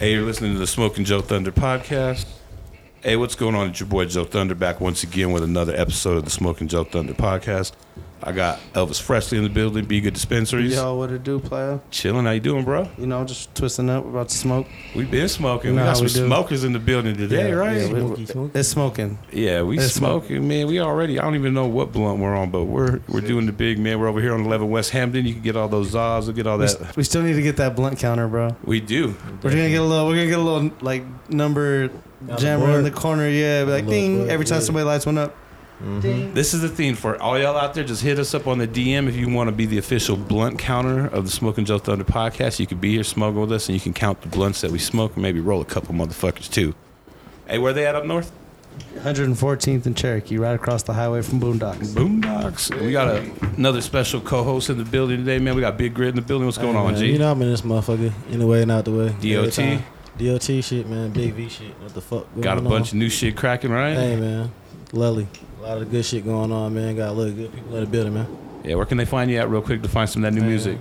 Hey, you're listening to the Smoking Joe Thunder podcast. Hey, what's going on? It's your boy Joe Thunder back once again with another episode of the Smoking Joe Thunder podcast. I got Elvis Presley in the building, Be Good Dispensaries. Yo, what it do, player? Chilling. How you doing, bro? You know, just twisting up. We're about to smoke. We've been smoking. You know we got some we do. smokers in the building today, Yeah, right? yeah, Yeah, we- Smoky, smoky. It's smoking. Yeah, we It's smoking, man. We already. I don't even know what blunt we're on, but we're we're doing the big man. We're over here on 11 West Hampden. You can get all those Zaws. We'll get all We, that. st- we still need to get that blunt counter, bro. We do. We're gonna get a little. We're gonna get a little like number the jammer in board. the corner. Yeah, be like little ding board, every time yeah. somebody lights one up. Mhm. This is the theme for all y'all out there. Just hit us up on the DM if you want to be the official blunt counter of the Smoking Joe Thunder podcast. You can be here smoking with us, and you can count the blunts that we smoke, and maybe roll a couple motherfuckers too. Hey, where they at up north? 114th and Cherokee, right across the highway from Boondocks. Boondocks. We got a, another special co-host in the building today, man. We got Big Grit in the building. What's going Hey, on, man, G? You know I'm in this motherfucker. In the way and out the way. DOT? DOT shit, man. Big V shit. What the fuck? got a going bunch of new shit cracking, right? Hey, man. Lully. A lot of good shit going on, man. Got a lot of good people in the building, man. Yeah, where can they find you at, real quick, to find some of that new Man. music?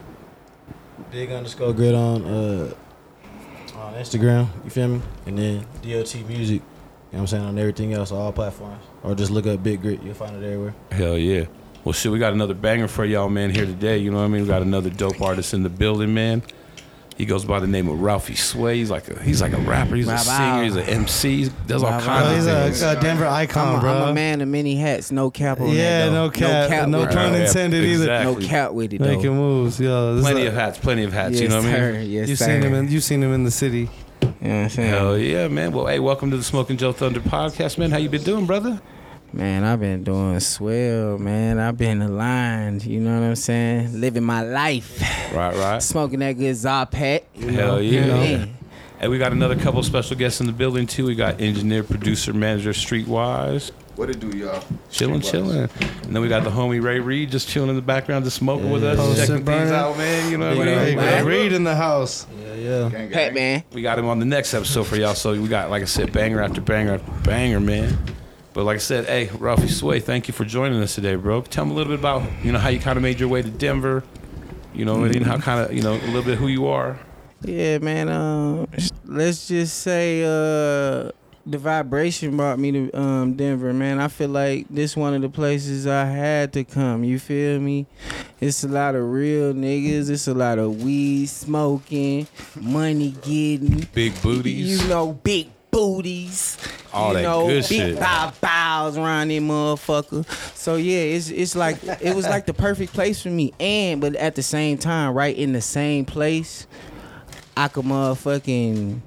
Big underscore grit on uh on Instagram. You feel me? And then DOT music. You know what I'm saying on everything else, all platforms, or just look up Big Grit. You'll find it everywhere. Hell yeah. Well, shit, we got another banger for y'all, man, here today. You know what I mean? We got another dope artist in the building, man. He goes by the name of Ralphie Sway. He's like a he's like a rapper. He's a singer. wow. He's an MC. He does all Wow, kinds of he's things. a, a Denver icon, I'm a, bro. I'm a man of many hats. No cap on Yeah, that. though. no cap. No with pun it. Yeah, intended either. No cap with it Making moves, yo. Plenty a- of hats, plenty of hats. yes, you know what I sir. mean? Yes, You've sir. seen him in. You've seen him in the city. You know what I'm saying? Hell yeah, man. Well, hey, welcome to the Smoking Joe Thunder podcast, man. How you been doing, brother? Man, I've been doing swell, man. I've been aligned. You know what I'm saying? Living my life. Right, right. Smoking that good Zarpat. You Hell know? yeah. Man. Hey, we got another couple special guests in the building too. We got engineer, producer, manager, Streetwise, What it do, y'all? chilling, Streetwise. chilling. And then we got the homie Ray Reed just chilling in the background, just smoking with us, Yeah. checking Posted things burner. out, man. You know what I mean? up, Hey, man? Reed in the house. Yeah, yeah. Gang, gang. Pat man. We got him on the next episode for y'all. So we got, like I said, banger after banger after banger, man. But like I said, hey, Ralphie Sway, thank you for joining us today, bro. Tell me a little bit about, you know, how you kind of made your way to Denver. You know, and how kind of, you know, a little bit who you are. Yeah, man. Um, let's just say uh, the vibration brought me to um, Denver, man. I feel like this one of the places I had to come. You feel me? It's a lot of real niggas. It's a lot of weed smoking, money getting, Big booties. You know, big booties. All you know, good big shit. bow bows around that motherfucker. So yeah, it's it's like it was like the perfect place for me. And but at the same time, right in the same place, I could motherfucking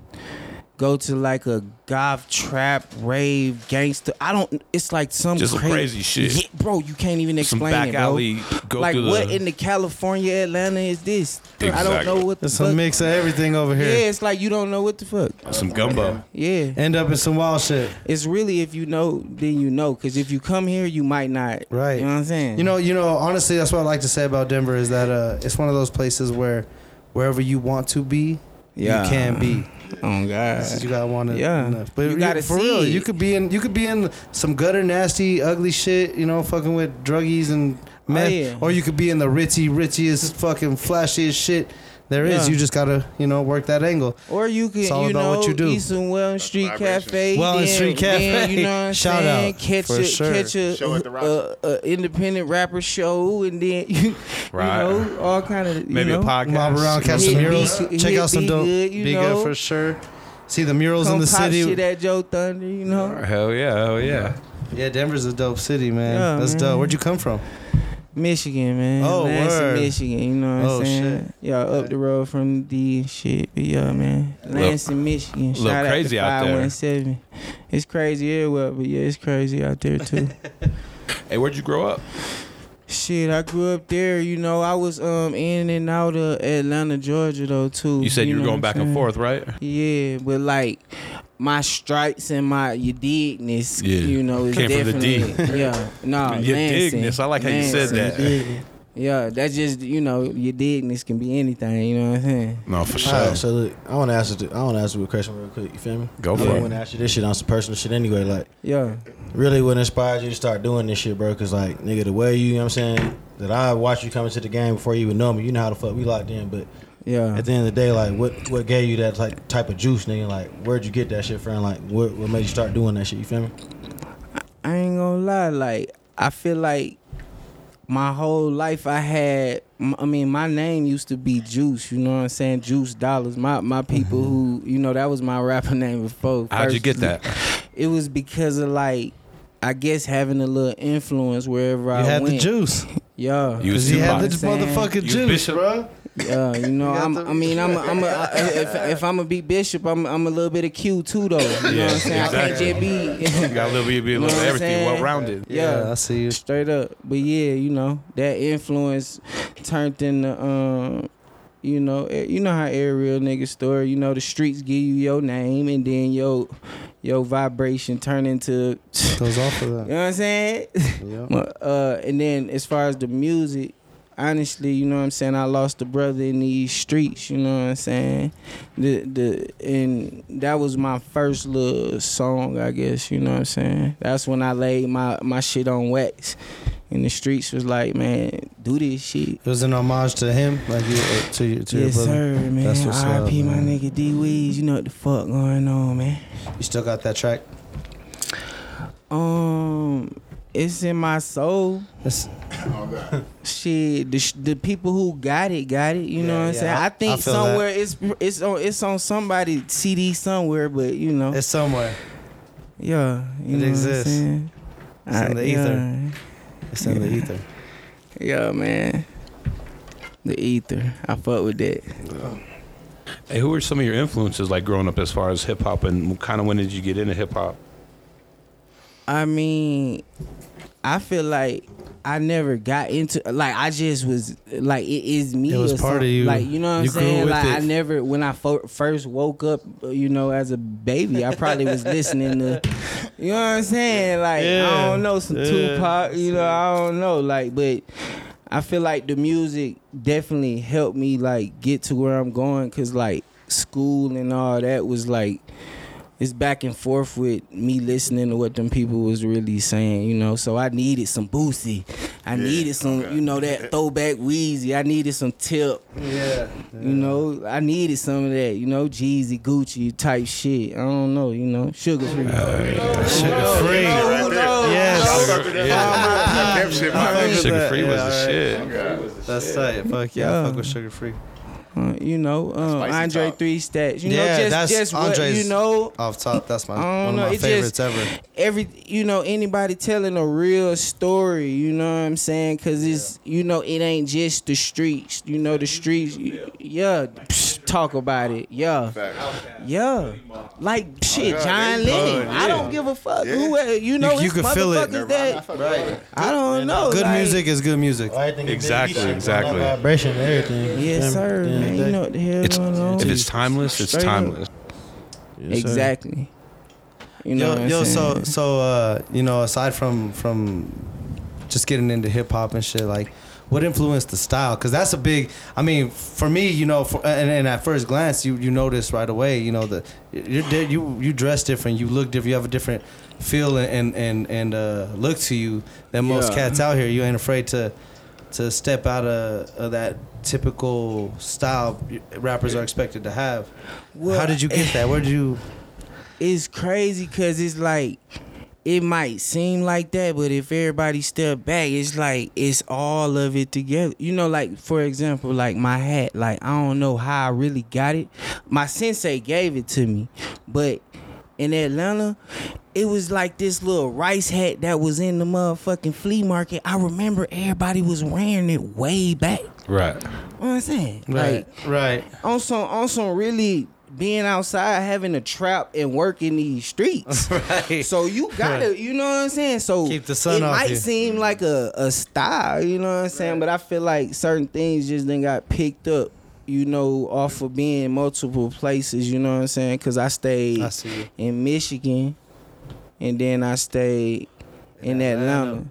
go to like a goth trap rave gangster. I don't. It's like some Just some cra- crazy shit. Yeah, bro. You can't even Some explain back it, bro. alley, go like what the. in the California, Atlanta is this? I don't know what the It's fuck. a mix of everything over here. yeah, it's like you don't know what the fuck. some gumbo. Yeah. End up in some wild shit. It's really if you know, then you know. Because if you come here, you might not. Right. You know what I'm saying? You know, you know. Honestly, that's what I like to say about Denver is that uh, it's one of those places where wherever you want to be, Yeah. you can be. Oh God. You gotta want it Yeah. enough. But You gotta for see real, you could be in you could be in some gutter nasty, ugly shit, you know, fucking with druggies and meth. Oh, yeah. Or you could be in the ritzy, ritziest fucking flashiest shit there is. Yeah. You just gotta, you know, work that angle. Or you can, It's all you about know, what you do. eat some Welton Street vibration. Cafe. Well then, Street then, Cafe. you know what I'm Shout saying? out, Catch for a sure. catch a, Show at the uh, Roxy. uh, independent rapper show, and then you, Right. you know all kind of Maybe know, a podcast. Mob around, catch some Hit murals, be- check out some dope. good, you be know. good for sure. See the murals Come in the pop city. shit at Joe Thunder, you know. Hell yeah, hell yeah. Yeah, Denver's a dope city, man. Yeah, That's man. dope. Where'd you come from? Michigan, man. Oh, Lansing, word. Michigan. You know what Oh, I'm saying? shit. Yeah, up the road from D and shit. But yeah, man. Lansing, Michigan. little Shout crazy out out there. 517. It's crazy everywhere, but yeah, it's crazy out there too. Hey, where'd you grow up? shit, I grew up there. You know, I was um in and out of Atlanta, Georgia though too. You said you, were know going back I'm and forth, right? Yeah, but like my stripes and my your digness, Yeah. you know, is Came from the D. definitely yeah. No, Your Lansing, digness. I like how you said that. Yeah, that's just you know your digness can be anything. You know what I'm saying? No, for sure. All right, so look, I want to ask you. I want to ask you a question real quick. You feel me? Go I for it. want to ask you this shit on some personal shit anyway. Like, Yeah, really, what inspired you to start doing this shit, bro? Cause like, nigga, the way you, you know what I'm saying, that I watched you come into the game before you even know me. You know how the fuck we locked in, but Yeah. At the end of the day, like what what gave you that like type of juice, nigga? Like where'd you get that shit from? Like what what made you start doing that shit? You feel me? I ain't gonna lie, like I feel like my whole life I had. I mean, my name used to be Juice. You know what I'm saying? Juice Dollars. My my people mm-hmm. who you know that was my rapper name before. How'd you get that? It was because of like. I guess having a little influence wherever I You I had went. the juice. Yeah. You was Cause you had the Tupac. Saying- motherfucking You juice, Bishop? bro. Yeah, you know, You I'm, the- I mean, I'm, a, I'm, a, I- if, if I'm a be bishop, I'm, I'm a little bit of Q too, though. You know Yeah, what I'm saying? I can't exactly. just be. You got a little bit, be a You know little what I'm everything, well rounded. Yeah. I see you. Straight up. But yeah, you know, that influence turned into um you know, eh, you know how every real nigga story, you know, the streets give you your name and then your your vibration turn into Goes off of that. you know what I'm saying? Yeah. Uh and then as far as the music, honestly, you know what I'm saying, I lost a brother in these streets, you know what I'm saying? The the and that was my first little song, I guess, you know what I'm saying? That's when I laid my my shit on wax. And the streets was like, man, do this shit. It was an homage to him, like you uh, to your to yes, your brother. sir, man. That's what's up, R.I.P. my man. nigga D Weez. You know what the fuck going on, man. You still got that track? Um, it's in my soul. It's, Shit, the the people who got it got it. You know what I'm yeah, saying? I- I, think I feel somewhere it's it's on it's on somebody CD somewhere, but you know, it's somewhere. yeah, you it know exists. What I'm saying? It's in the ether. Yeah, It's in the ether. yeah, man. The ether. I fuck with that. Hey, who were some of your influences like growing up as far as hip hop and kind of when did you get into hip hop? I mean, I feel like I never got into like I just was like it is me. It was part of you. Like you know what I'm grew saying? Like I never when I fo- first woke up, you know, as a baby, I probably was listening to, you know what I'm saying? Like I don't know some Yeah. Tupac, you know, I don't know, like but. I feel like the music definitely helped me like get to where I'm going cuz like school and all that was like it's back and forth with me listening to what them people was really saying, you know. So I needed some Boosie. I needed some, you know, that throwback Weezy. I needed some Tip. Yeah. You know, I needed some of that, you know, Jeezy, Gucci type shit. I don't know, you know, sugar free. Sugar free. Yes. Shit, I fuck with Sugar free was the shit. That's tight. Fuck yeah. I Yeah. fuck with sugar free. Uh, you know, um, Andre talk. Three Stacks. You Yeah, know, just that's just what Andre's- you know. Off top, that's my I don't one know, of my it just- favorites ever. every you know anybody telling a real story you know what i'm saying because it's you know it ain't just the streets you know the streets yeah psh, talk about it yeah yeah like shit john lennon i don't give a fuck who uh, you know you it's can feel it. motherfuckers that i don't know Good like- music is good music. Everything is Exactly, big, exactly. Vibration and everything. you yes feel me? sir At the end of man you know what the hell It's, going on if it's timeless, it's Straight up. timeless. Yes, sir. exactly you know yo, what I'm yo, so saying? so uh, you know, aside from from just getting into hip hop and shit, like what influenced the style? Because that's a big. I mean, for me, you know, for, and, and at first glance, you you notice right away, you know, the you're, you you dress different, you look different, you have a different feel and and and uh, look to you than most Yeah. cats out here. You ain't afraid to to step out of, of that typical style rappers are expected to have. Well, How did you get that? Where did you? it's crazy because it's like it might seem like that, but if everybody step back, it's like it's all of it together. You know, like for example, like my hat. Like I don't know how I really got it. My sensei gave it to me, but in Atlanta, it was like this little rice hat that was in the motherfucking flea market. I remember everybody was wearing it way back. Right. You know what I'm saying? Like right. on some on some really being outside having a trap and work in these streets. Right. So you gotta, you know what I'm saying? So Keep the sun it might you. seem like a, a style, you know what I'm saying? But I feel like certain things just then got picked up, you know, off of being multiple places, you know what I'm saying? Cause I stayed I in Michigan and then I stayed in Atlanta. Atlanta.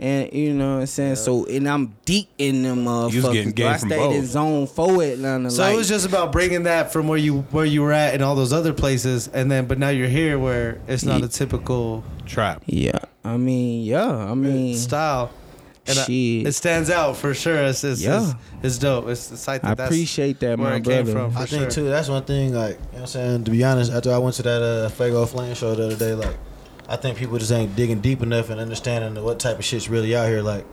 And you know what I'm saying? So and I'm deep in them motherfuckers. You was getting bro. game I from stayed in both. zone four Atlanta. So like, it was just about bringing that from where you where you were at and all those other places, and then but now you're here where it's not Ye- a typical Trap. Yeah, I mean, yeah, I mean, style. And I- it stands out for sure. It's it's, Yeah. it's, it's dope. It's the site that I that's appreciate that, where my it came brother. from. For I think sure. too. That's one thing. Like you know, what I'm saying. To be honest, after I went to that uh, Fuego Flame show the other day, like I think people just ain't digging deep enough and understanding what type of shit's really out here. Like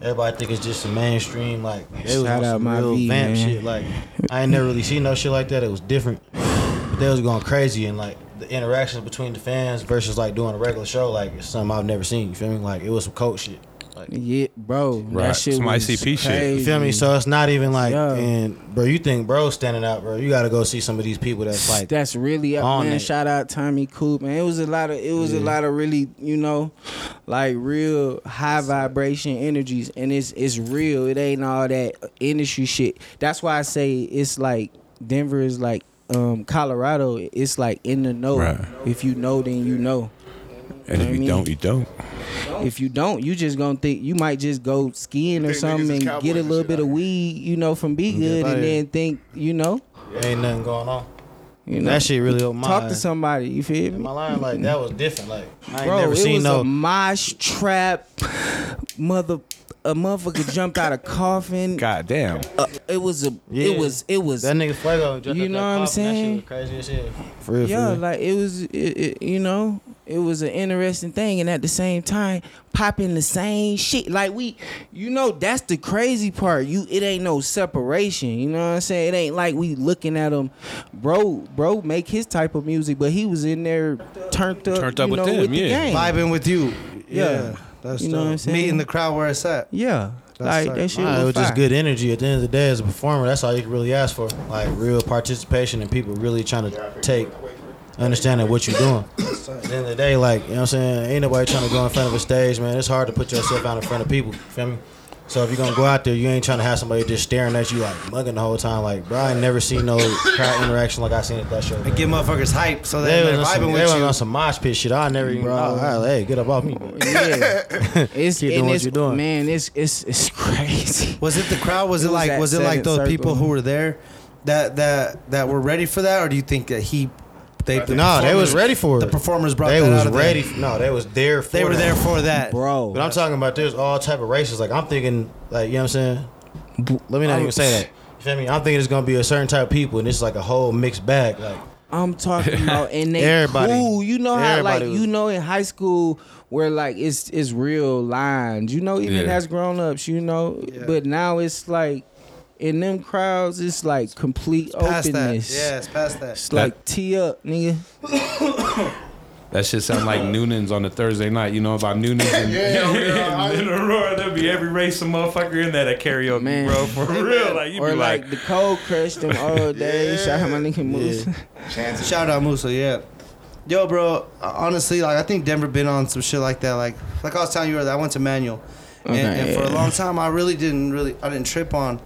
everybody think it's just some mainstream. Like they was out some my real V, vamp man. shit. Like I ain't never really seen no shit like that. It was different. But they was going crazy and like the interactions between the fans versus like doing a regular show. Like it's something I've never seen. You feel me? Like it was some coach shit. Like Yeah, bro. Right. That shit Some was ICP shit. you feel me? So it's not even like, Yeah. and bro, you think bro standing out, bro? You got to go see some of these people that's like, that's really up, on man. it. Shout out Tommy Coop, man. It was a lot of it was a lot of really, you know, like real high vibration energies, and it's it's real. It ain't all that industry shit. That's why I say it's like Denver is like um Colorado. It's like in the know. Right. If you know, then you know. And if I you mean- don't, you don't. If you don't, you just gonna think you might just go skiing or something and get a little bit of weed, you know, from Be Good, and then think, you know, ain't nothing going on. you know, That shit really opened my talk eyes. to somebody. You feel In me? my line, like that was different. Like I ain't Bro, never it seen was no. a mosh trap, mother. A motherfucker jumped out of coffin. God damn. Uh, it was a. Yeah. It was. It was. that nigga Fuego, jumped You know what I'm saying? crazy as hell. For real, yeah, for like it was. It, it, you know, it was an interesting thing, and at the same time, popping the same shit. Like we, you know, that's the crazy part. You, it ain't no separation. You know what I'm saying? It ain't like we looking at him, bro. Bro, make his type of music, but he was in there turned up, Turned up you with know, them, with the yeah. game. vibing with you. Yeah. Yeah, that's You know dope. what I'm saying? Meeting the crowd where it's at. Yeah, That's like tight. that shit Nah, was, it was just good energy. At the end of the day, as a performer, that's all you can really ask for. Like real participation and people really trying to take, understanding what you're doing. At the end of the day, like you know what I'm saying, ain't nobody trying to go in front of a stage, man. It's hard to put yourself out in front of people. Feel me? So if you're gonna go out there, you ain't trying to have somebody just staring at you like mugging the whole time. Like, bro, I ain't never seen no crowd interaction like I seen at that show. And get motherfuckers hype so They that was, they're on some, vibing they was you. on some mosh pit shit. I never even. Bro. All right, hey, get up off me. Bro. Yeah, it's Keep and doing what you're doing. Man, it's it's it's crazy. Was it the crowd? Was It it, was like was it like seventh those people who were there that that that were ready for that, or do you think that he they the No, they was ready for it. The performers brought They that was out of ready. f- no, they was there. For They were that. there for that, Bro, But I'm talking about there's all type of races. Like I'm thinking, like you know what I'm saying. Let me not even say that. You feel me? I'm thinking it's gonna be a certain type of people, and it's like a whole mixed bag. Like I'm talking about and they Everybody- cool. You know how like was- you know in high school where like it's it's real lines. You know even Yeah. as grown ups, you know. But now it's like in them crowds, it's like complete Past that, openness. yeah, it's past that. It's like tee up, nigga. That shit sound like Noonan's on the Thursday night. You know about Noonan's and Yeah, yeah, I- in Aurora. There'll be every race of motherfucker in there at karaoke, Man. bro. For real, like you Or be like, like, the cold crush them all day. Shout out my nigga Moose. Chances. Shout out Musa, yeah. Yo, bro. Honestly, like I think Denver been on some shit like that. Like, like I was telling you earlier, I went to Manual, and, Okay, and for a long time, I really didn't really, I didn't trip on,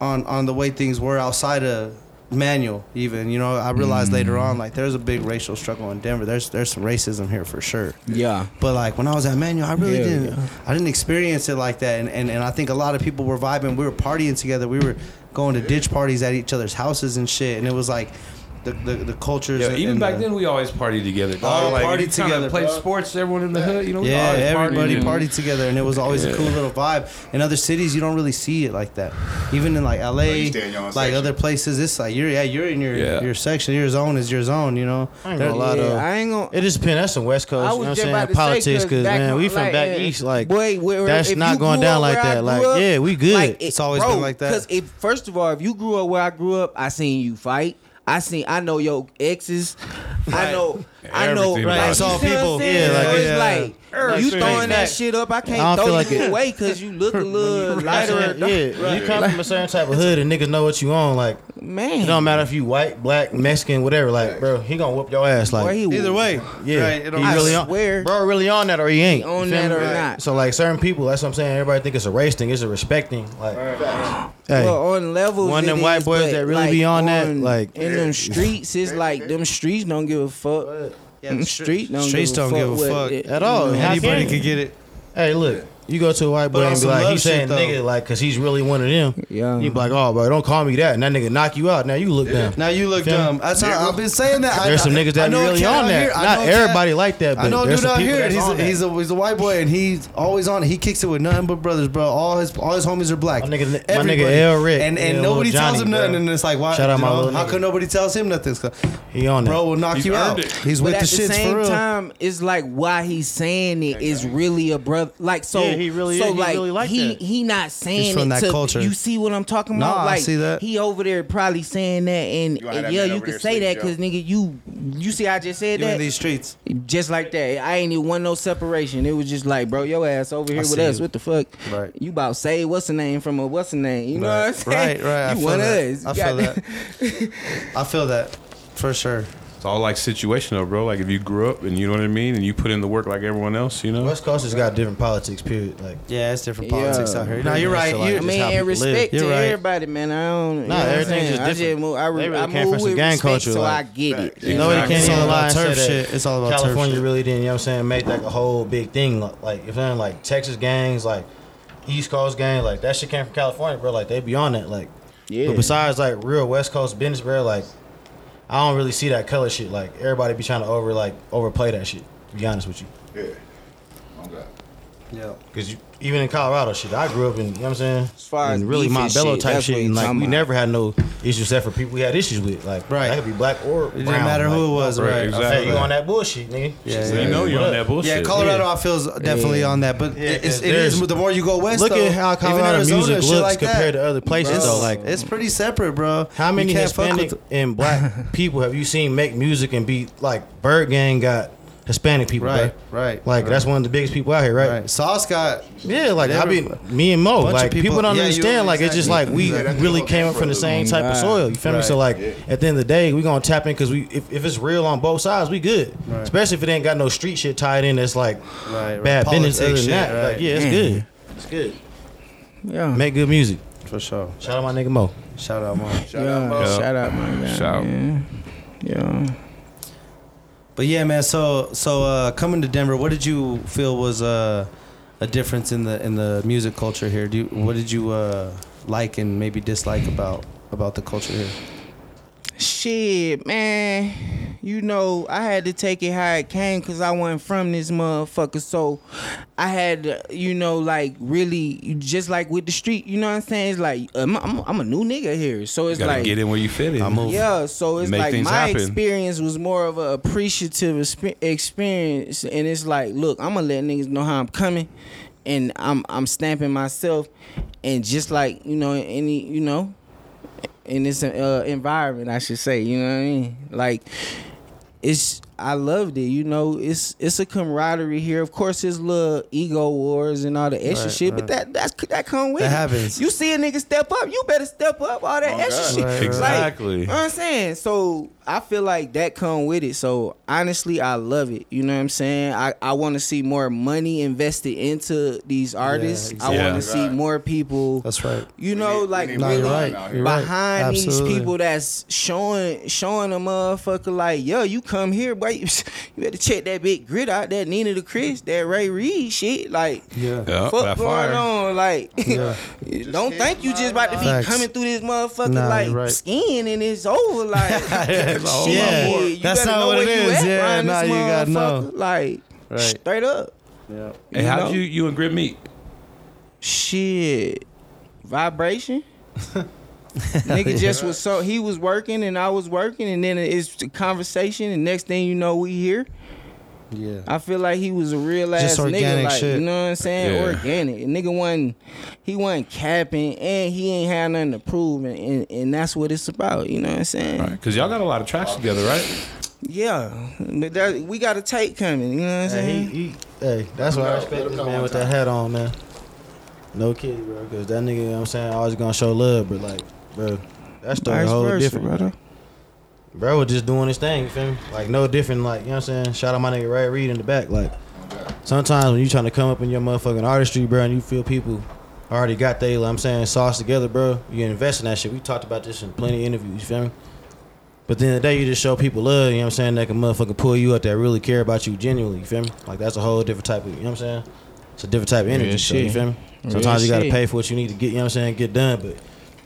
on, on the way things were outside of Manual. Even, you know, I realized later Mm. on, like, there's a big racial struggle in Denver. There's, there's some racism here for sure. Yeah. But like when I was at Manual, I really Hell didn't. yeah. I didn't experience it like that, and, and and I think a lot of people were vibing. We were partying together. We were going to ditch parties at each other's houses and shit. And it was like the the, the cultures. Yo, and- even and back the- then, we always partied together. Dog. All like, partied if together, Played bro. sports. Everyone in the hood, you know. Yeah, everybody partied. partied together, and it was always a cool little vibe. In other cities, you don't really see it like that. Even in like LA, stay in your own like other places, it's like you're yeah, you're in your Yeah. your section. Your zone is your zone. You know. I ain't There- gonna lie though. I ain't gonna. It just depends. That's some West Coast. I You was know what I'm just saying? about to Politics, because man, we from like, back east. Like boy, where- that's not going down like that. Like yeah, we good. It's always been like that. Because if first of all, if you grew up where I grew up, I seen you fight. I seen. I know your exes. I know. I know. Everything Right, about it's you. all You see what I'm people. saying? Yeah, like, So it's yeah. like you throwing that shit up. I I can't don't throw like you it- away because you look a little lighter. yeah, you come from a certain type of hood and niggas know what you on. Like Man, it don't matter if you white, black, Mexican, whatever. Like bro, he gonna whoop your ass. Like Boy, Either way, yeah, right, it don't he I really on. swear. Bro, really on that or he ain't. He on that me? or not. So like certain people, that's what I'm saying. Everybody think it's a race thing. It's a respect thing. Like, hey, Well, on levels, One of them white boys that really be on that, like- in them streets, it's like them streets don't give a fuck. Yeah, the mm, street don't streets give a don't give a fuck fuck it- At all. you Anybody can could get it. hey, look, you go to a white boy on and be like, love he's saying though. nigga like, cause he's really one of them. Yeah. You be like, oh, bro, don't call me that. And that nigga knock you out. Now you look dumb. Now you look Feel me? dumb. That's how I've been saying that. I- There's some niggas that know really on that. here- Not know cat- everybody like that, but I know a there's dude some out people here. He's a, on that. he's a he's a white boy and he's always on it. He kicks it with nothing but brothers, bro. All his all his homies are black. My nigga- my Everybody. nigga L. Rick, and and nobody Lil tells him nothing. And it's like, why? Shout out my little how nigga. come nobody tells him nothing? He on that. Bro will knock you out. it. He's But with at the the, shits same for real. time, it's like why he's saying it is really a brother. Like so, Yeah, he really so is. He like really like he that. he not saying from it that to culture. you. See what I'm talking about? Nah, I like see that. he over there probably saying that, and, You gonna and that yeah, man you over can there say that Joe. because nigga, you you see, I just said You in that these streets. just like that. I ain't even want no separation. It was just like, bro, your ass over here I with see us. you. What the fuck? Right. You about say what's the name from a what's the name? You know Right. what I'm saying? Right, right. I You feel one that. us. I feel got- that. I feel that for sure. It's all like situational, bro. Like if you grew up and you know what I mean, and you put in the work like everyone else, you know. West Coast has got different politics. Period. Like Yeah, it's different Yeah. politics out here. No, you're Yeah, right. so like- You- I mean, how and respect You're to right. everybody, man. I don't. You Nah, know I'm everything's saying? just I just different. move. I, They re- really I came move from some with gang respect, culture, so like- I get it. Exactly. Nobody Exactly. can't It's all even about lie and say turf shit. It's all about turf California shit. really didn't, you know what I'm saying, make like a whole big thing. Like, if I'm like Texas gangs, like East Coast gang, like that shit came from California, bro. Like, they be on that. Like, Yeah. but besides like real West Coast business, bro, like, I don't really see that color shit. Like, everybody be trying to over, like, overplay that shit, to be honest with you. Yeah. Okay. Yeah. Because even in Colorado, shit, I grew up in, you know what I'm saying? As far as in really beef and Montbello type that's shit. And like, we about. never had no issues except for people we had issues with. Like, Right. that could be black or It didn't brown, matter who it like, was, Right, right? exactly. Hey, you on that bullshit, nigga? Yeah, Shit, yeah. you know you're on that bullshit. Yeah, Colorado, Yeah. I feel is definitely Yeah. on that, but Yeah, it's, 'cause it is. The more you go west, Look though, at how even Colorado Arizona music looks like compared to other places, Bro, though. Like, it's pretty separate, bro. how many You can't Hispanic and black people have you seen make music and be like Bird Gang got Hispanic people, Right, bro? right. Like right. that's one of the biggest people out here, right? right. Sauce got Yeah, like I mean, me and Mo, like people, people- don't yeah, you- understand. Like it's just like we exactly. really came up from the same type of soil. You feel me? So like at the end of the day, we gonna tap in because we if, if it's real on both sides, we good. Right. Especially if it ain't got no street shit tied in. That's like right, right. bad business. Other Politics than that, shit, like, yeah, it's Mm. good. It's good. Yeah. Make good music. for sure. Shout out my nigga Mo. Shout out, man. Shout yeah. out, Mo. Yeah. Shout out, my guy. Shout. Man. Yeah. But yeah, man. So so uh, coming to Denver, what did you feel was uh, a difference in the in the music culture here? Do you, what did you uh, like and maybe dislike about about the culture here? Shit, man. You know, I had to take it how it came because I wasn't from this motherfucker. So I had to, you know, like really, just like with the street, you know what I'm saying? It's like, I'm, I'm, I'm a new nigga here. So You it's gotta like, get in where you fit in. I move. yeah, so it's Make like my happen. experience was more of an appreciative experience, and it's like, look, I'm gonna let niggas know how I'm coming, and I'm I'm stamping myself, and just like you know any you know, in this uh, environment, I should say, you know what I mean, like it's I loved it. You know, it's it's a camaraderie here. Of course, there's little ego wars and all the extra Right, shit, right. but that that's that come with That it. happens. You see a nigga step up, you better step up. All that Oh, extra God. shit, Right, right. Exactly. you know what I'm saying? So I feel like that come with it. So honestly, I love it. You know what I'm saying? I, I want to see more money invested into these artists. I exactly. want Yeah. to see Right. more people. That's right. You know, need- like No, really right. right. behind these people that's showing showing a motherfucker like, yo, you come here, boy, you, you better check that big grit out, that Nina the Chris, that Ray Reed shit. Like, Yeah. Yeah, fuck that going fire. on? Like, Yeah. don't think you just about to be Facts. coming through this motherfucker Nah, like you're right. skiing and it's over. Like, shit, yeah. you That's better not know what where it you at Yeah, nah, you gotta know. motherfucker. Like, Right. straight up. Yeah. Hey, how know? did you you and Grit meet? Shit, vibration. Nigga just was so he was working and I was working and then it's a conversation and next thing you know we here. Yeah. I feel like he was a real ass Just nigga, like shit. you know what I'm saying, Yeah. organic. Nigga wasn't he wasn't capping and he ain't had nothing to prove and, and, and that's what it's about. You know what I'm saying? Right, because y'all got a lot of tracks together, right? Yeah, but that, we got a tape coming. You know what I'm Hey, saying? he, he, hey, that's why I respect this man with that hat on, man. No kidding, bro. Because that nigga, you know what I'm saying, always gonna show love, but like, bro, That's the Vice whole versa, different, brother. Bro was just doing his thing, you feel me? Like, no different, like, you know what I'm saying? Shout out my nigga Ray Reed in the back. Like, sometimes when you trying to come up in your motherfucking artistry, bro, and you feel people already got they, like I'm saying, sauce together, bro, you invest in that shit. We talked about this in plenty of interviews, you feel me? But then the end of the day, you just show people love, you know what I'm saying? That can motherfucking pull you up that really care about you genuinely, you feel me? Like, that's a whole different type of, you know what I'm saying? it's a different type of energy. Real So, you feel me? Real Sometimes you gotta shit. pay for what you need to get. You know what I'm saying? Get done, but.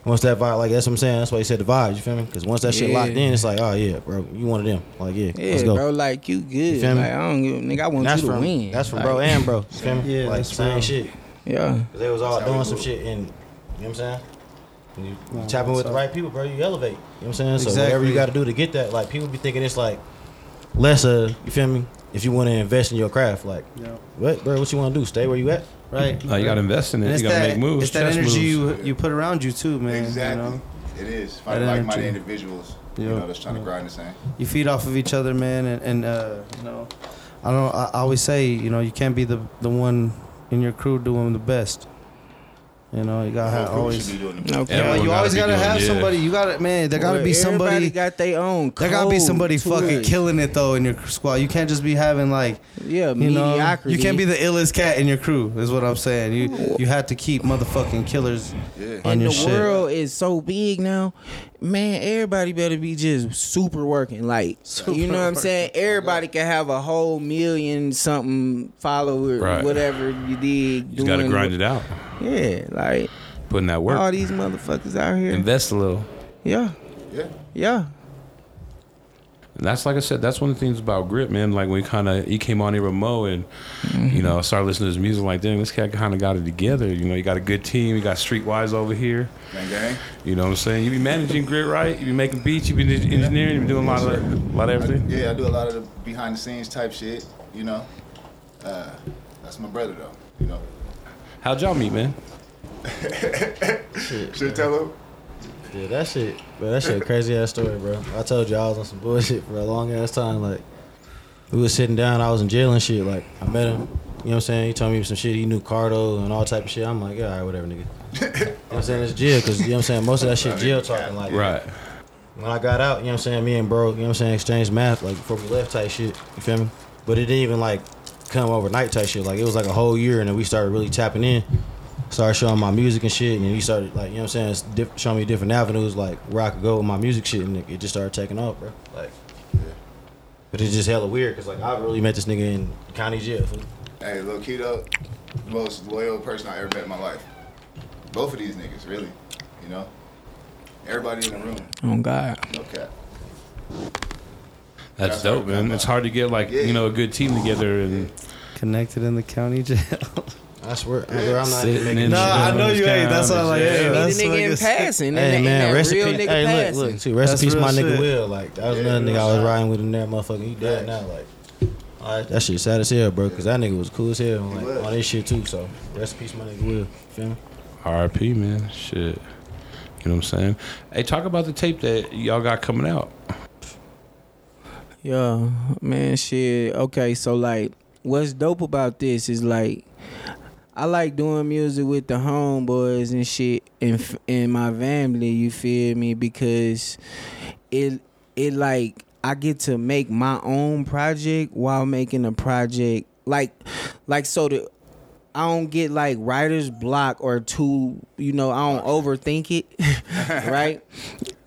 Once that vibe, like that's what I'm saying. That's why he said the vibes. You feel me? Because once that shit Yeah. locked in, it's like, oh yeah, bro, you one of them. Like yeah, Yeah, let's go. bro, like you good. feel me? like I don't give, nigga. I want that's you to from win. that's from Like, bro and bro. You feel me? Yeah, like that's same real. shit. Yeah, Cause they was all doing we some shit, and you know what I'm saying. When you, you Nah, tapping with that's the right people, bro, you elevate. You know what I'm saying? So whatever you got to do to get that, like people be thinking it's like lesser. You feel me? If you want to invest in your craft, like Yeah. what, bro? What you want to do? Stay where you at? Right. No, you got to invest in it. You got to make moves. It's that chess energy you you put around you too, man. exactly. You know, It is. That Find like-minded energy. individuals. You know, that's trying to grind the same. you feed off of each other, man, and, and uh, you know, I don't. I, I always say, you know, you can't be the the one in your crew doing the best. You know, you gotta have always. should be doing the No best. cap. Yeah, Everyone you gotta always gotta doing- have yeah. somebody. You gotta, man. There gotta Well, be Everybody somebody. got their own. There gotta be somebody fucking it. killing it though in your squad. You can't just be having like Yeah, you know. mediocrity. You can't be the illest cat in your crew. Is what I'm saying. You you have to keep motherfucking killers. Yeah. on and your the shit. world is so big now, man. Everybody better be just super working. Like you know what I'm saying. Everybody can have a whole million something follower, Right. whatever you did. You just got to grind it out. Yeah, like Putting that work. all these motherfuckers out here. Invest a little. Yeah, Yeah. yeah. And that's like I said, that's one of the things about Grit, man. Like when he kind of he came on here with Mo, and Mm-hmm. you know, started listening to his music. Like, damn, this cat kind of got it together. You know, you got a good team. You got Streetwise over here. Gang gang. You know what I'm saying? You be managing Grit right. You be making beats. You be engineering. You be doing a lot of a lot of I, everything. yeah, I do a lot of the behind the scenes type shit. You know, uh, that's my brother though. You know, How'd y'all meet, man? Shit, should tell him. Yeah, that shit, bro. That shit, crazy ass story, bro. I told you I was on some bullshit for a long ass time. Like we was sitting down, I was in jail and shit. Like I met him. You know what I'm saying? He told me some shit. He knew Cardo and all type of shit. I'm like, yeah, all right, whatever, nigga. you know what I'm saying? It's jail, cause you know what I'm saying. Most of that shit jail talking. Like Right. when I got out, you know what I'm saying, me and bro, you know what I'm saying, exchanged math like before we left type shit. You feel me? But it didn't even like come overnight type shit. Like it was like a whole year and then we started really tapping in. Started showing my music and shit and then he started like, you know what I'm saying, it's diff- showing me different avenues like where I could go with my music shit and it, it just started taking off, bro. Like yeah. But it's just hella weird because like I really met this nigga in county jail. fool. Hey, Lil Keto, most loyal person I ever met in my life. Both of these niggas, really. You know, everybody in the room. Oh God. No cap. That's That's dope, man. It's hard to get like Yeah. you know a good team together and Connected in the county jail. I swear, I swear I'm not Sitting even making in this Nah, shit I know you ain't. That's why I'm like, Yeah. hey, Nigga, that's the nigga in niggas- passing. Hey man, and that rest real in peace. nigga Hey, passing. look, look, too. Rest That's in peace, my real nigga shit. Will. Like that was Yeah, another real nigga I was shit. riding with in there, motherfucker. He dead now. Like, alright, that shit sad as hell, bro. Cause that nigga was cool as hell. He Like was. all this shit too. So rest in peace, my nigga Will. Feel me? RIP, man. Shit. You know what I'm saying? Hey, talk about the tape that y'all got coming out. Yeah, man, shit. Okay, so like, what's dope about this is like, I like doing music with the homeboys and shit, and f- and my family. You feel me? Because it it like I get to make my own project while making a project like like so the. I don't get like writer's block or too, you know, I don't overthink it, right?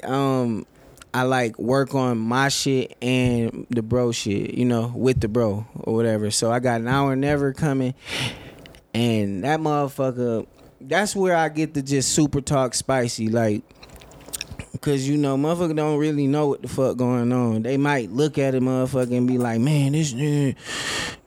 Um, I like work on my shit and the bro shit, you know, with the bro or whatever. So I got an hour never coming, and that motherfucker. That's where I get to just super talk spicy, like, cause you know, motherfucker don't really know what the fuck going on. They might look at a motherfucker and be like, man, this nigga,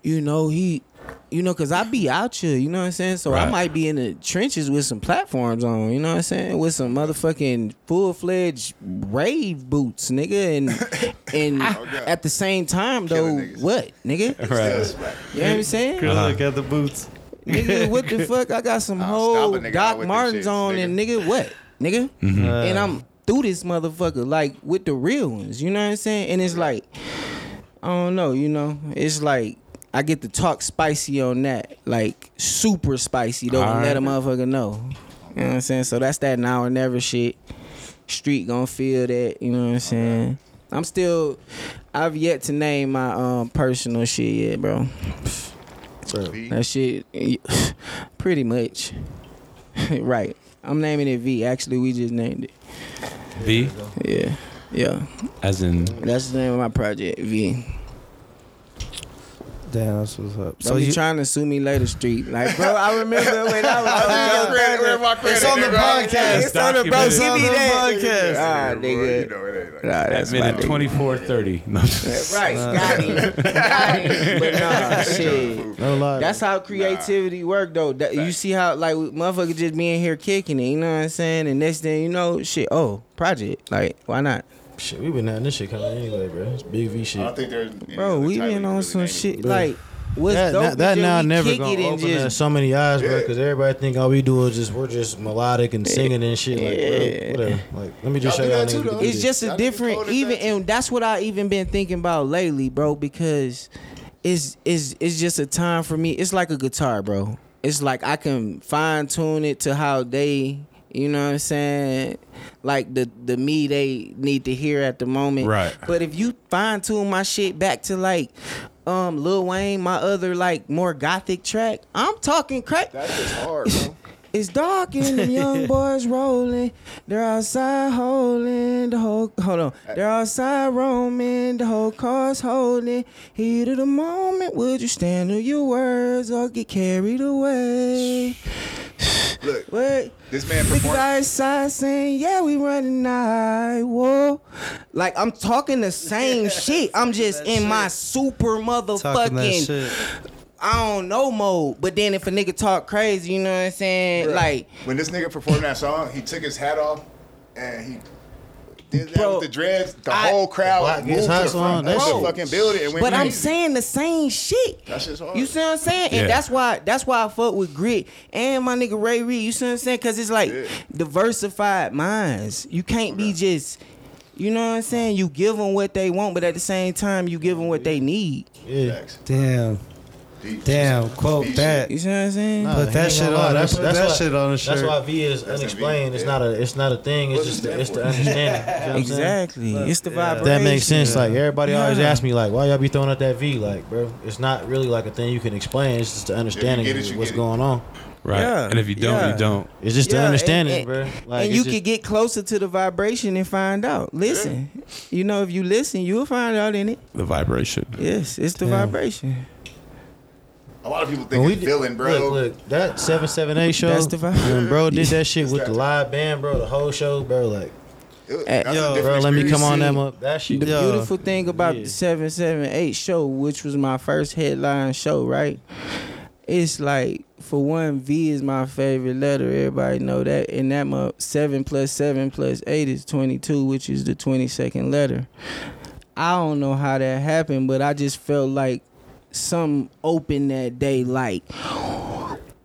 you know, he. You know, cause I be out here, you know what I'm saying? So I might be in the trenches with some platforms on, you know what I'm saying? With some motherfucking full fledged rave boots, nigga. And and at the same time though, what, nigga? Still smack. You know what I'm saying? Good look at the boots. Nigga, what the fuck? I got some I'll whole stop a nigga out Doc Martens shits, on and nigga, what? Nigga? and I'm through this motherfucker, like with the real ones, you know what I'm saying? And it's like, I don't know, you know, it's like I get to talk spicy on that, like super spicy though, and let a motherfucker know. You know what I'm saying? So that's that now or never shit. Street gonna feel that, you know what I'm saying? I'm still I've yet to name my um personal shit yet, bro. V. That shit pretty much. right. I'm naming it V. Actually we just named it. V, Yeah. Yeah. as in That's the name of my project, V. Damn, that's what's up. So So you you, trying to sue me later, street? Like, bro, I remember when I was on Where's the credit? Where's my credit? it's on the podcast. It's on the bro. It's on the podcast. Ah, nigga. You know it ain't like Nah, that's At minute twenty four thirty. Right, got him. Got him. But nah, shit. No lie. That's how creativity work though. That, you see how like motherfucker just being here kicking it, you know what I'm saying? And next thing you know, shit, oh, project. Like, why not? Shit. We been having this shit coming anyway, bro. It's big V I shit. don't think there's any Bro, other we title been on really some name shit. Bro. Like, what's That, dope that that now we never kick gonna and open up just so many eyes, bro. Because everybody think all we do is just we're just melodic and singing and shit. Like, Yeah. bro, whatever. Like, let me just Y'all show do y'all that too, niggas. though. what to it's do. just a Y'all niggas different coded even that and that's what I even been thinking about lately, bro, because it's it's it's just a time for me. It's like a guitar, bro. It's like I can fine tune it to how they you know what I'm saying? Like the the me they need to hear at the moment. Right. But if you fine tune my shit back to like um Lil Wayne, my other like more gothic track, I'm talking crack. That's just hard, bro. It's dark and the young boys rolling. They're outside holding the whole. Hold on. They're outside roaming. The whole car's holding. Heat of the moment. Would you stand on your words or get carried away? Look, Wait. this man Niggas performed. outside saying, yeah, we running night. Whoa. Like, I'm talking the same shit. I'm just in my super talking that motherfucking shit. I don't know mode. But then if a nigga talk crazy, you know what I'm saying? Bruh, Like, when this nigga performed that song, he took his hat off and he did that Bro, with the dreads. The I- whole crowd Black moved Gets to Hot the front that of the fucking building and went but I'm saying the same shit. That shit's hard. You see what I'm saying? Yeah. And that's why that's why I fuck with grit and my nigga Ray Reed. You see what I'm saying? Cause it's like Yeah. diversified minds. You can't be just, you know what I'm saying? You give them what they want, but at the same time you give them what they need. Yeah. Damn, Deep. damn. Quote Deep that. You see what I'm saying? Nah, Put that shit on. That's, Put that's that why, shit on the That's why V is That's unexplained. It's yeah. not a. It's not a thing. It's What just. The, it's the understanding. You know what I'm? Exactly. It's the vibration. That makes sense. Yeah. Like everybody always Yeah. ask me, like, why y'all be throwing out that V? Like, bro, it's not really like a thing you can explain. It's just the understanding it, of what's going on. right. Yeah, And if you don't, yeah. you don't. It's just the Yeah, and- understanding, and- bro. Like, and you just- could get closer to the vibration and find out. Listen, you know, if you listen, you'll find out in it. The vibration. Yes, it's the Yeah. vibration. A lot of people think we it's did- villain, bro. Look, look, that seven seven eight show. That's the vibe. When bro did that shit with the live band, bro, the whole show, bro. Like, It- Hey, yo, bro, let me come on experience. that up. That shit. The Yeah. beautiful thing about Yeah. the 778 show, which was my first headline show, right? It's like, for one, V is my favorite letter. Everybody know that. And that month, 7 plus 7 plus 8 is 22, which is the 22nd letter. I don't know how that happened, but I just felt like something open that day, like,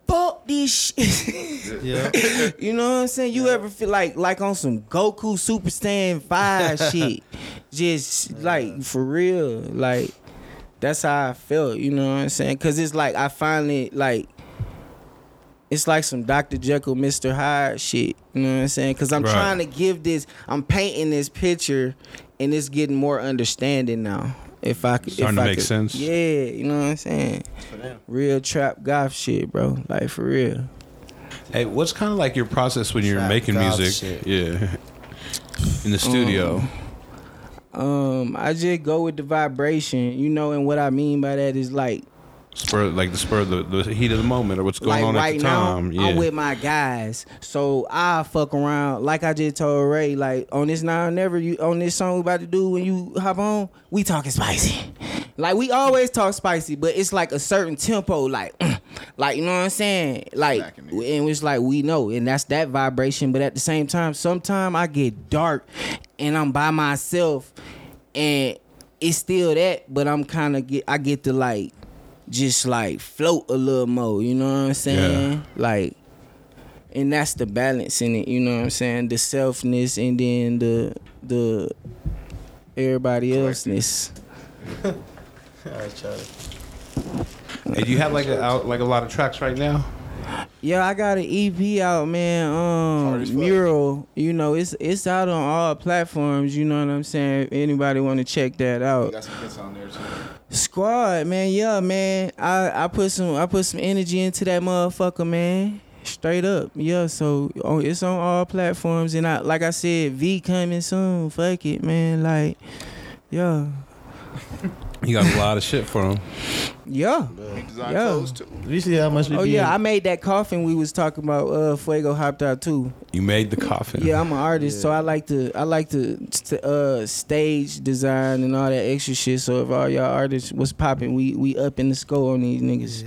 fuck this shit. Yeah. You know what I'm saying? You ever feel like like on some Goku Super Saiyan 5 shit? Just like for real. Like that's how I felt, you know what I'm saying? Cause it's like I finally like it's like some Dr. Jekyll, Mr. Hyde shit. You know what I'm saying? Cause I'm Right. trying to give this, I'm painting this picture and it's getting more understanding now. If I could, Starting if to I make could- sense. Yeah, you know what I'm saying? Real trap goth shit, bro. Like for real. Hey, what's kind of like your process when you're Trap making goth music? shit. Yeah. In the studio. Um, I just go with the vibration, you know, and what I mean by that is like, spur like the spur the, the heat of the moment or what's going like on at right the time. now, yeah. I'm with my guys, so I fuck around. Like I just told Ray, like on this now never you on this song we about to do when you hop on, we talking spicy. Like we always talk spicy, but it's like a certain tempo, like, like you know what I'm saying, like, Smacking and it's like we know, and that's that vibration. But at the same time, sometime I get dark, and I'm by myself, and it's still that, but I'm kind of get I get to like just like float a little more, you know what I'm saying? Like and that's the balance in it, you know what I'm saying? The selfness and then the the everybody elseness. All right, Charlie. Hey, do you have like a out like a lot of tracks right now? Yeah, I got an EP out, man. Um. Mural. You know, it's it's out on all platforms. You know what I'm saying? If anybody want to check that You out, got some hits on there too. Squad, man. Yeah, man. I I put some I put some energy into that motherfucker, man. Straight up, yeah. So oh, it's on all platforms, and I like I said, V coming soon. Fuck it, man. Like, yeah. You got a lot of shit for him. Yeah. He designed Yeah. clothes too. You see how much we Oh be yeah, I made that coffin we was talking about. Uh, Fuego hopped out too. You made the coffin. Yeah, I'm an artist, so I like to I like to st- uh, stage design and all that extra shit. So if all y'all artists was popping, we we up in the score on these niggas.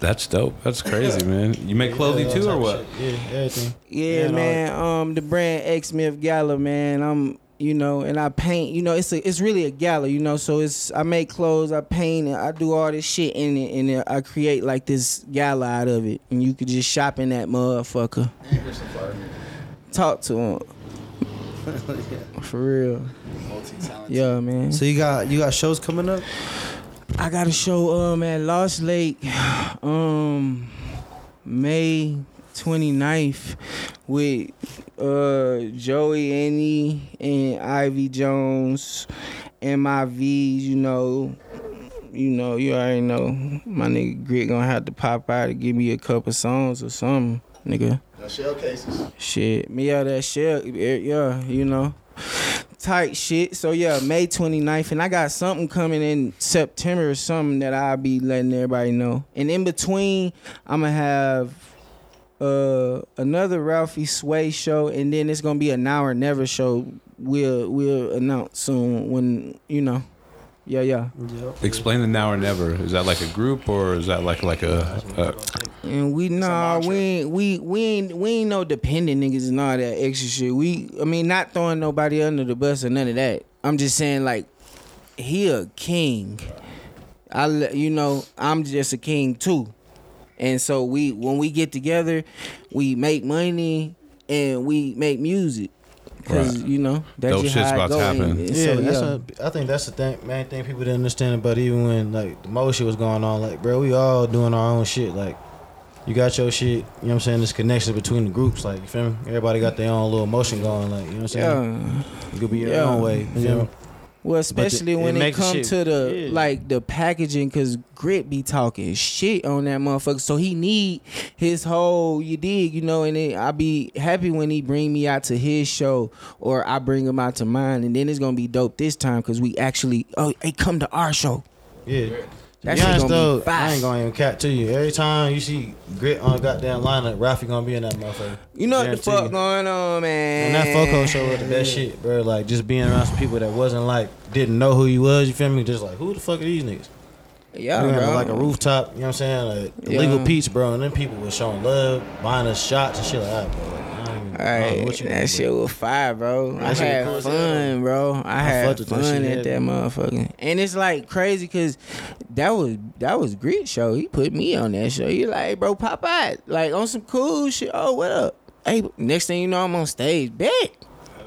That's dope. That's crazy, man. You make clothing Yeah, too, or what? shit. Yeah, everything. Yeah, and all man. Um, the brand X Smith Gala, man. I'm, you know, and I paint. You know, it's a, it's really a gala. You know, so it's I make clothes, I paint, and I do all this shit in it, and then I create like this gala out of it, and you could just shop in that motherfucker. And here's some fire music. Talk to him. For real. Yeah, man. So you got you got shows coming up? I got a show um at Lost Lake um May 29th with uh Joey Annie and Ivy Jones MIVs, you know. You know, you already know my nigga Grit gonna have to pop out and give me a couple songs or something, nigga. Shell cases. Shit, me out that shit, yeah, you know. Tight shit. So yeah, May 29th. And I got something coming in September or something that I'll be letting everybody know. And in between, I'ma have uh another Ralphie Sway show and then it's gonna be a now or never show. We'll we'll announce soon when you know. Yeah, yeah. Explain the now or never. Is that like a group or is that like like a, a And we nah, we ain't we we ain't we ain't no dependent niggas and all that extra shit. We I mean not throwing nobody under the bus or none of that. I'm just saying like he a king. I le- you know I'm just a king too, and so we when we get together, we make money and we make music. Cause Right. you know that's Dope just shit's how about it to happen. And- and Yeah, so, that's yeah. what, I think that's the thing, main thing people didn't understand about even when like the most shit was going on. Like, bro, we all doing our own shit. Like, you got your shit. You know what I'm saying? This connection between the groups. Like, you feel me? Everybody got their own little motion going. Like, you know what I'm saying? yeah. You could be your Yeah. own way. You feel Yeah. Well, especially it when it, the come to the yeah. like the packaging, cause Grit be talking shit on that motherfucker. So he need his whole you dig, you know. And then I be happy when he bring me out to his show or I bring him out to mine, and then it's gonna be dope this time, cause we actually oh hey come to our show. Yeah. That Be honest gonna though, be. I ain't gonna even cap to you. Every time you see grit on a goddamn lineup, Ralphie gonna be in that motherfucker. You know what the fuck you. going on, man? And that Foco show was the best shit, bro. Like just being around some people that wasn't like didn't know who you was. You feel me? Just like who the fuck are these niggas? Yeah, we bro. like a rooftop. You know what I'm saying? Like Yeah. Illegal Pete's, bro. And then people was showing love, buying us shots and shit like that, bro. Like, I don't even, I don't know Alright, what you that do, shit was fire, bro. I That shit had cool fun, bro. I, had fucked with that fun shit at that heavy. motherfucker. And it's like crazy because that was that was Grit show. He put me on that show. He like, bro, pop out, like on some cool shit. Oh, what up? Hey, next thing you know, I'm on stage. Bet.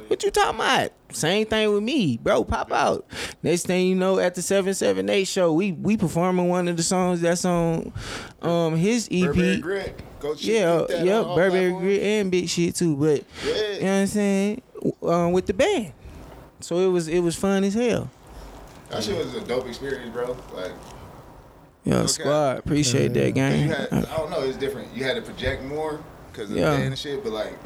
What you talking about? Same thing with me, bro. Pop out. Next thing you know, at the seven seven eight show, we we performing one of the songs that's on um his EP. Burberry Go check Yeah, that on yep, Burberry. Grit and big shit too. But Yeah. you know what I'm saying? Um, with the band. So it was it was fun as hell. That shit was a dope experience, bro. Like, Yeah, Okay. squad. Appreciate that you game. had, I don't know, it's different. You had to project more because of Yeah. the band and shit, but like,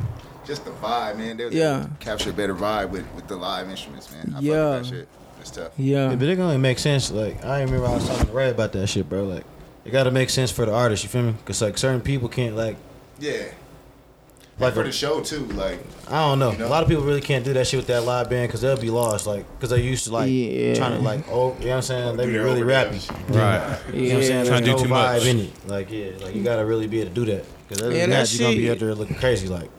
just the vibe, man. They was Yeah. able to capture a better vibe with, with the live instruments, man. I fuck with Yeah. that shit. It's tough. Yeah, Yeah. but it can only make sense. Like I remember I was talking to Ray about that shit, bro. Like it gotta make sense for the artist. You feel me? Cause like certain people can't like Yeah. like Like for a- the show too, like I don't know. You know? A lot of people really can't do that shit with that live band because they'll be lost. Like because they used to like Yeah. trying to like oh you know what I'm saying they be really rapping. overdubs. right? You know what I'm saying? Trying to do no too vibe much. in it. Like yeah, like you gotta really be able to do that. Because other Yeah, than that that, you're gonna be shit- out there looking crazy. Like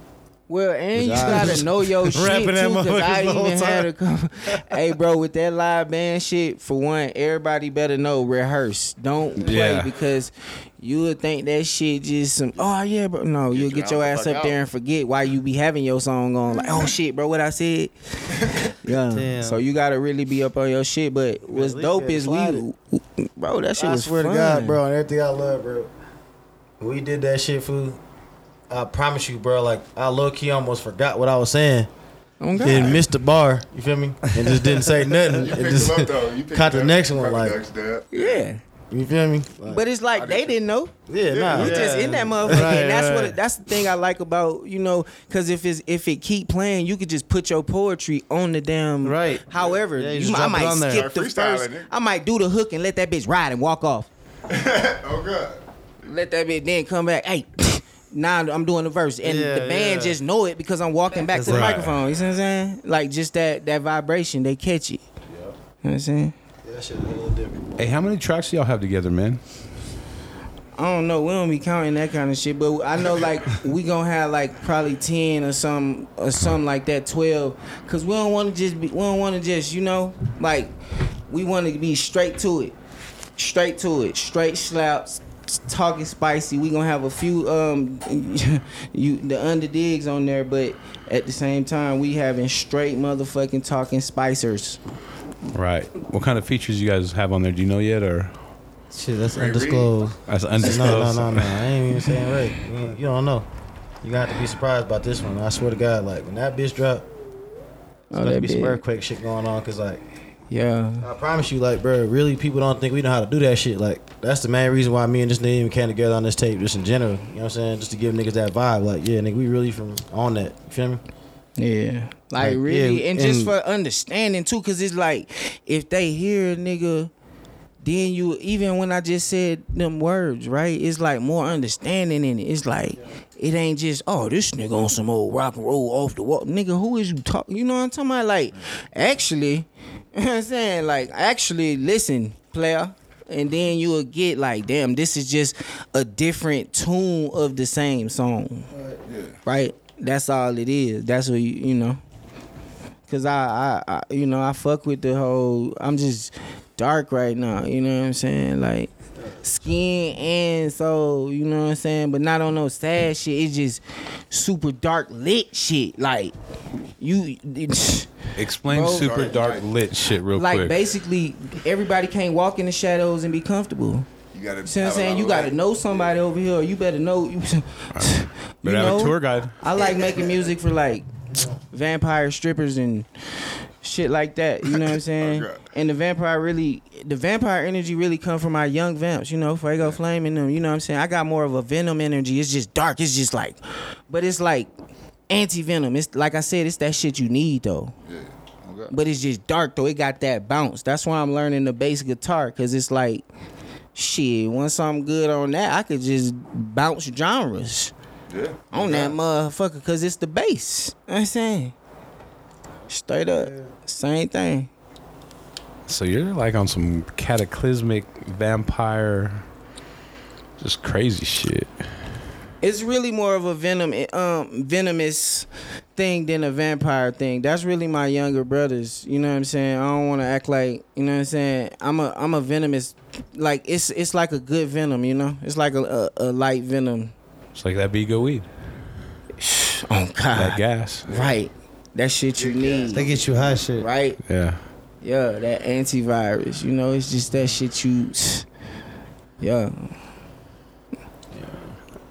Well, and you gotta know your shit too. Cause I motherfucker the whole even had a come. hey, bro, with that live band shit, for one, everybody better know rehearse. Don't play Yeah. because you would think that shit just some. Oh yeah, bro. No, you'll get your ass fuck up there and forget why you be having your song on. Like, oh shit, bro, what I said. Yeah. Damn. So you gotta really be up on your shit. But what's least dope is we, bro. That shit I was swear fun. to God, bro, and everything I love, bro. We did that shit, fool. I promise you, bro. Like I low key almost forgot what I was saying. Oh, God. and missed the bar. You feel me? And just didn't say nothing. you and just up though. You picked caught the next one, Probably like- next dub. Yeah. You feel me? Like, But it's like they didn't know. yeah, nah. You yeah. just in that motherfucker, Right, and that's what right. it, that's the thing I like about you know, because if it's if it keep playing, you could just put your poetry on the damn Right. However, Yeah, you you I might on skip Start the first. nigga. I might do the hook and let that bitch ride and walk off. oh god. Let that bitch then come back. Hey, now I'm doing the verse, and Yeah, the band yeah. just know it because I'm walking back to the Right. microphone. You see what I'm saying? Like just that that vibration, they catch it. You know what I'm saying? Yeah, that shit a little different. Hey, how many tracks do y'all have together, man? I don't know. We don't be counting that kind of shit, but I know like we gonna have like probably ten or some or something like that, twelve. Cause we don't want to just be. We don't want to just you know like we want to be straight to it, straight to it, straight slaps. Talking spicy, we gonna have a few um you the underdigs on there, but at the same time we having straight motherfucking talking spicers. Right. What kind of features you guys have on there? Do you know yet, or Shit, that's Ray Reed. undisclosed. that's undisclosed? no, no, no. I ain't even saying right. You, you don't know. You gotta have to be surprised about this one. I swear to God, like when that bitch drop, Oh, there's that gonna be some earthquake shit going on. Cause like Yeah, I promise you, like bro, really people don't think we know how to do that shit. Like that's the main reason why me and this nigga even came together on this tape, just in general. You know what I'm saying? Just to give niggas that vibe. Like yeah, nigga, we really from on that. You feel me? Yeah. Like, Like, really, yeah, and, just and- for understanding too, cause it's like if they hear a nigga, then you even when I just said them words, right? It's like more understanding in it. It's like it ain't just oh this nigga on some old rock and roll off the wall, nigga. Who is you talking? You know what I'm talking about? Like actually, you know what I'm saying like actually listen, player. And then you'll get like, damn, this is just a different tune of the same song right? That's all it is. That's what you, you know. Cause I, I, I, you know, I fuck with the whole. I'm just dark right now. You know what I'm saying? Like skin and soul. You know what I'm saying? But not on no sad shit. It's just super dark lit shit. Like you, it's, Explain Bro. super dark lit shit real like quick. Like basically everybody can't walk in the shadows and be comfortable. You gotta. You see what I'm saying? You gotta know somebody over here. Or you better know. You, you Better have a tour guide. I like making music for like vampire strippers and shit like that. You know what I'm saying? And the vampire really, the vampire energy really come from our young vamps. You know, Fuego Flame and them. You know what I'm saying? I got more of a venom energy. It's just dark. It's just like, but it's like anti venom. It's like I said, it's that shit you need though. Yeah. Okay. But it's just dark though. It got that bounce. That's why I'm learning the bass guitar because it's like, shit. Once I'm good on that, I could just bounce genres Yeah. on that motherfucker because it's the bass. You know what I'm saying? Straight up. Same thing. So you're like on some cataclysmic vampire, just crazy shit. It's really more of a venom um venomous thing than a vampire thing. That's really my younger brothers. You know what I'm saying? I don't want to act like, you know what I'm saying? I'm a I'm a venomous like it's it's like a good venom, you know? It's like a a, a light venom. It's like that Bigo weed, Oh God. that gas. Right. That shit you need. They get you high shit. Right? Yeah. Yeah, that antivirus. You know, it's just that shit you Yeah,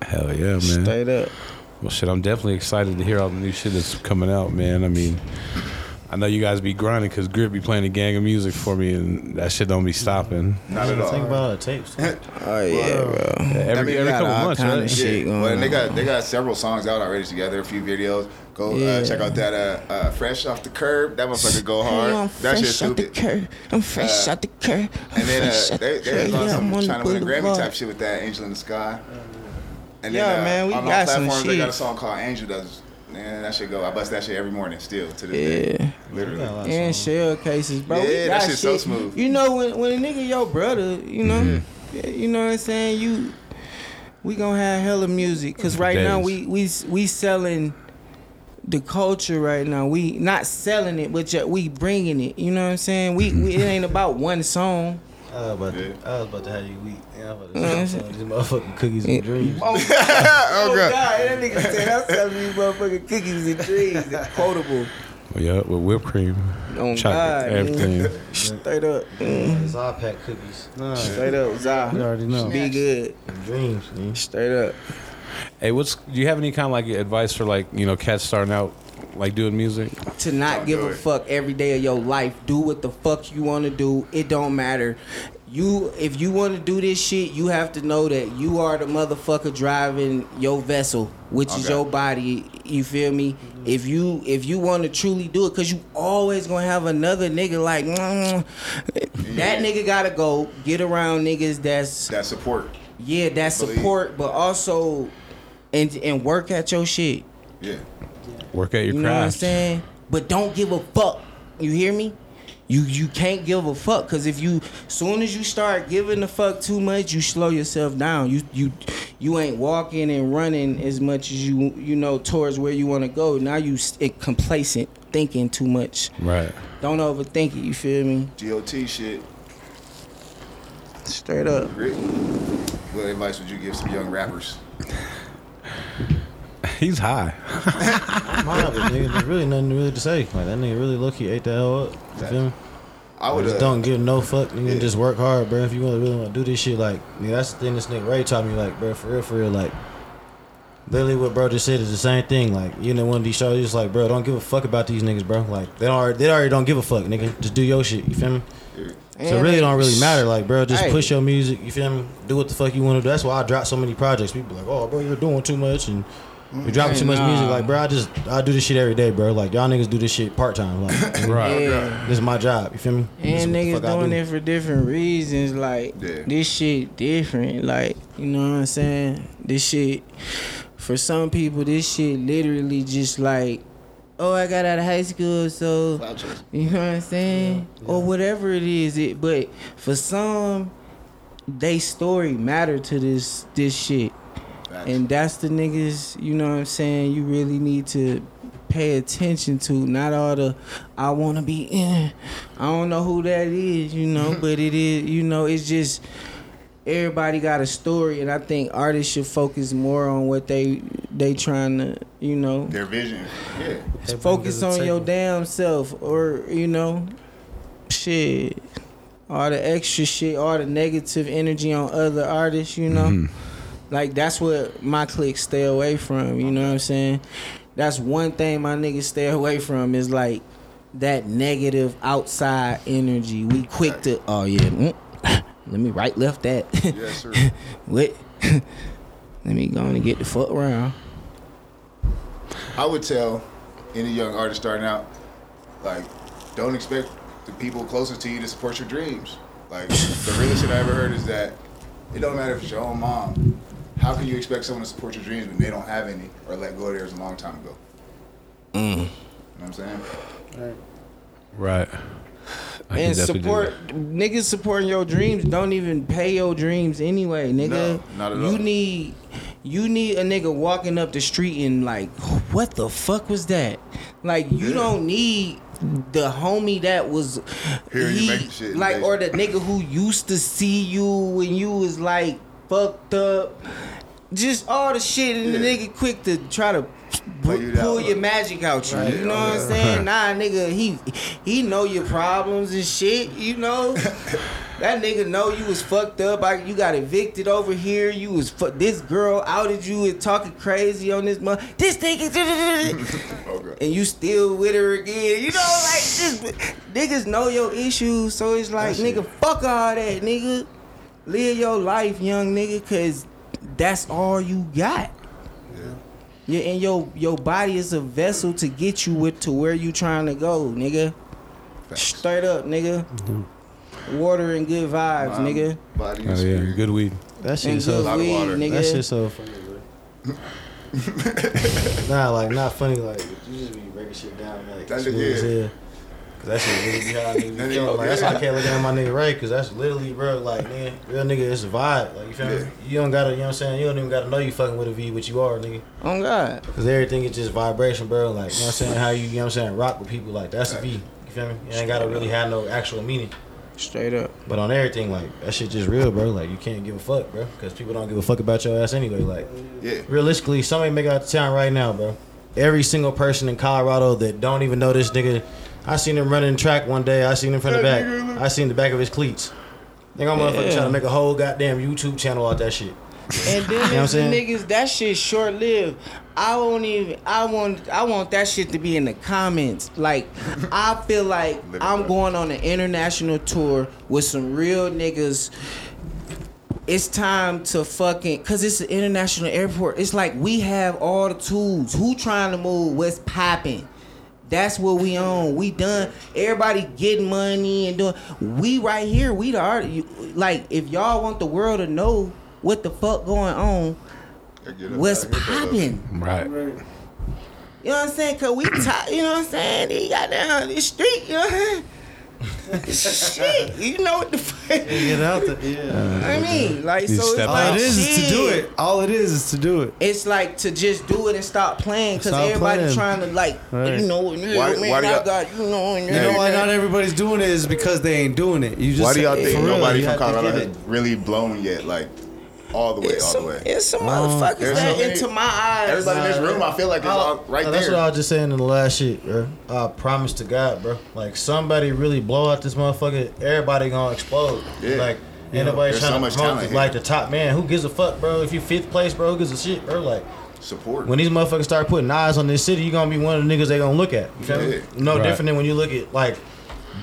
Hell yeah, man. straight up. Well, shit, I'm definitely excited to hear all the new shit that's coming out, man. I mean, I know you guys be grinding because Grit be playing a gang of music for me, and that shit don't be stopping. Not at all. Think about the tapes. Oh yeah, bro. Every, I mean, every got couple all months, kind right? of shit going well, and they got they got several songs out already together, a few videos. Go Yeah. uh, check out that uh, uh, "Fresh Off the Curb." That motherfucker go hard. Hey, hard. I'm that shit fresh out the curb. I'm fresh Uh, out the curb. I'm And then uh, out they the they curb. was Yeah, some trying to win a Grammy boulevard. type shit with that "Angel in the Sky." And Yeah, then, uh, man, we on got all some platforms, They got a song called "Angel." Does man that shit go? I bust that shit every morning still to this day. Yeah, Literally. and shell cases, bro. Yeah, that shit's so smooth. You know when when a nigga your brother, you know, Mm-hmm. you know what I'm saying. You, we gonna have hella music because right now we we we selling the culture right now. We not selling it, but yet we bringing it. You know what I'm saying? We, we it ain't about one song. I was about to, Yeah. I was about to have you weak. Yeah, I was about to Mhm. say these motherfucking cookies and dreams. Oh, Oh, God. that nigga said I'm selling these motherfucking cookies and dreams. It's quotable. Yeah, with whipped cream, On chocolate, God, man. everything. Straight up. Mm. It's all pack cookies. Nah, Straight up, you already know. Be good. Dreams, man. Straight up. Hey, what's do you have any kind of like advice for like you know cats starting out like doing music? To not Don't give a fuck every day of your life. Do what the fuck you want to do. It don't matter. you if you want to do this shit, you have to know that you are the motherfucker driving your vessel, which is your body. You feel me? If you if you want to truly do it, cause you always gonna have another nigga like mm, that nigga gotta go get around niggas that's That support. yeah that support, but also and and work at your shit. Yeah. Work at your You know what I'm saying? But don't give a fuck. You hear me? You you can't give a fuck because if you soon as you start giving the fuck too much, you slow yourself down. You you you ain't walking and running as much as you you know towards where you want to go. Now you it complacent, thinking too much. Right. Don't overthink it. You feel me? GOT shit. Straight up. Rick, what advice would you give some young rappers? He's high. Mind it, nigga. There's really nothing really to say. Like that nigga really look he ate the hell up. You feel me? I would Just uh, don't give no fuck, nigga. yeah. Just work hard, bro. If you really, really want to do this shit, like, nigga, that's the thing this nigga Ray taught me, like, bro, for real, for real, like, literally what bro just said is the same thing. Like, you know, one of these shows, just like, bro, don't give a fuck about these niggas, bro. Like, they don't, already, they already don't give a fuck, nigga. Just do your shit. You feel me? So it really don't really matter, like, bro. Just Hey. push your music. You feel me? Do what the fuck you want to do. That's why I drop so many projects. People like, oh, bro, you're doing too much and. You're dropping too much Nah. music, like bro. I just I do this shit every day, bro. Like y'all niggas do this shit part time. Like Right. Yeah. this is my job. You feel me? And what niggas doing do. it for different reasons. Like Yeah. this shit different. Like you know what I'm saying. This shit for some people, this shit literally just like, oh, I got out of high school, so you know what I'm saying, or whatever it is. It but for some, they story matter to this this shit. Facts. And that's the niggas, you know what I'm saying, you really need to pay attention to. Not all the I wanna be in. I don't know who that is, you know, but it is you know, it's just everybody got a story and I think artists should focus more on what they they trying to, you know, Their vision. Yeah. They focus on your damn self or, you know, shit. All the extra shit, all the negative energy on other artists, you know. Mhm. Like that's what my clique stay away from. You know what I'm saying? That's one thing my niggas stay away from is like that negative outside energy. We quick to oh yeah, mm, let me right left that. Yes, sir. what? let me go and get the fuck around. I would tell any young artist starting out, like, don't expect the people closest to you to support your dreams. Like, the realest shit I ever heard is that it don't matter if it's your own mom. How can you expect someone to support your dreams when they don't have any or let go of theirs a long time ago? Mm. You know what I'm saying? Right. Right. I can and definitely do support niggas supporting your dreams don't even pay your dreams anyway, nigga. No, not at you need you need a nigga walking up the street and like, what the fuck was that? Like you Yeah. don't need the homie that was make shit like or the nigga who used to see you when you was like fucked up. Just all the shit and the nigga quick to try to Pull your magic out you. Right. You know what I'm saying? Nah, nigga, he he know your problems and shit. You know, that nigga know you was fucked up. I, you got evicted over here. You was fu- this girl outed you and talking crazy on this month. This nigga, Okay. and you still with her again. You know, like this niggas know your issues. So it's like, That shit. nigga, fuck all that, nigga. Live your life, young nigga, cause that's all you got. Yeah, and your your body is a vessel to get you with to where you trying to go, nigga. Facts. Straight up, nigga. Mm-hmm. Water and good vibes, Mind, nigga. Body and Oh yeah, good weed. That And shit so good lot of weed, water. nigga. That shit so funny, bro. nah, like not funny. Like you just be breaking shit down like That smooth nigga- as hell. Cause that shit really be how niggas That be. Like that's why I can't look at my nigga Ray. Cause that's literally, bro. Like man, real nigga, it's a vibe. Like you feel Yeah. me? You don't gotta, you know what I'm saying? You don't even gotta know you fucking with a V, but you are, nigga. Oh God. Cause everything is just vibration, bro. Like you know what I'm saying? How you, you know what I'm saying? Rock with people like that's a V. You feel me? You ain't gotta really have no actual meaning. Straight up. But on everything, like that shit just real, bro. Like you can't give a fuck, bro. Cause people don't give a fuck about your ass anyway. Like Yeah. realistically, somebody make out of town right now, bro. Every single person in Colorado that don't even know this nigga, I seen him running track one day. I seen him from the back. I seen the back of his cleats. Nigga, I'm motherfucking Yeah. trying to make a whole goddamn YouTube channel out that shit. And then what I'm the niggas that shit short lived. I won't even. I want. I want that shit to be in the comments. Like, I feel like I'm going on an international tour with some real niggas. It's time to fucking, cause it's an international airport. It's like we have all the tools. Who trying to move? What's popping? That's what we own. We done. Everybody getting money and doing. We right here. We the art. Like if y'all want the world to know what the fuck going on, what's out of here, popping. Right. You know what I'm saying? Cause we top, you know what I'm saying? He got down on the street, you know what I'm saying? Shit, you know what the fuck? Get out there. Yeah. I mean, like, You so it's step All like it is is to do it. All it is is to do it. It's like to just do it and stop playing, cause Stop everybody playing. trying to like, Right. you know, Why- man, why do y'all- got, you know, and You know why not everybody's doing it is because they ain't doing it. You just Why do y'all think nobody from Colorado has really blown yet? Like all the way, It's all some, the way. it's some Wow. motherfuckers There's that so into my eyes. Everybody in this room, I feel like is oh, all right Oh, That's there. what I was just saying in the last shit, bro. I promise to God, bro. Like somebody really blow out this motherfucker, everybody gonna explode. Yeah. Like Yeah. ain't nobody There's trying so to much promote talent this, here. like the top man. Who gives a fuck, bro? If you fifth place, bro, who gives a shit, bro? Like Support. when these motherfuckers start putting eyes on this city, you gonna be one of the niggas they gonna look at. You feel me? Yeah. No Right. different than when you look at like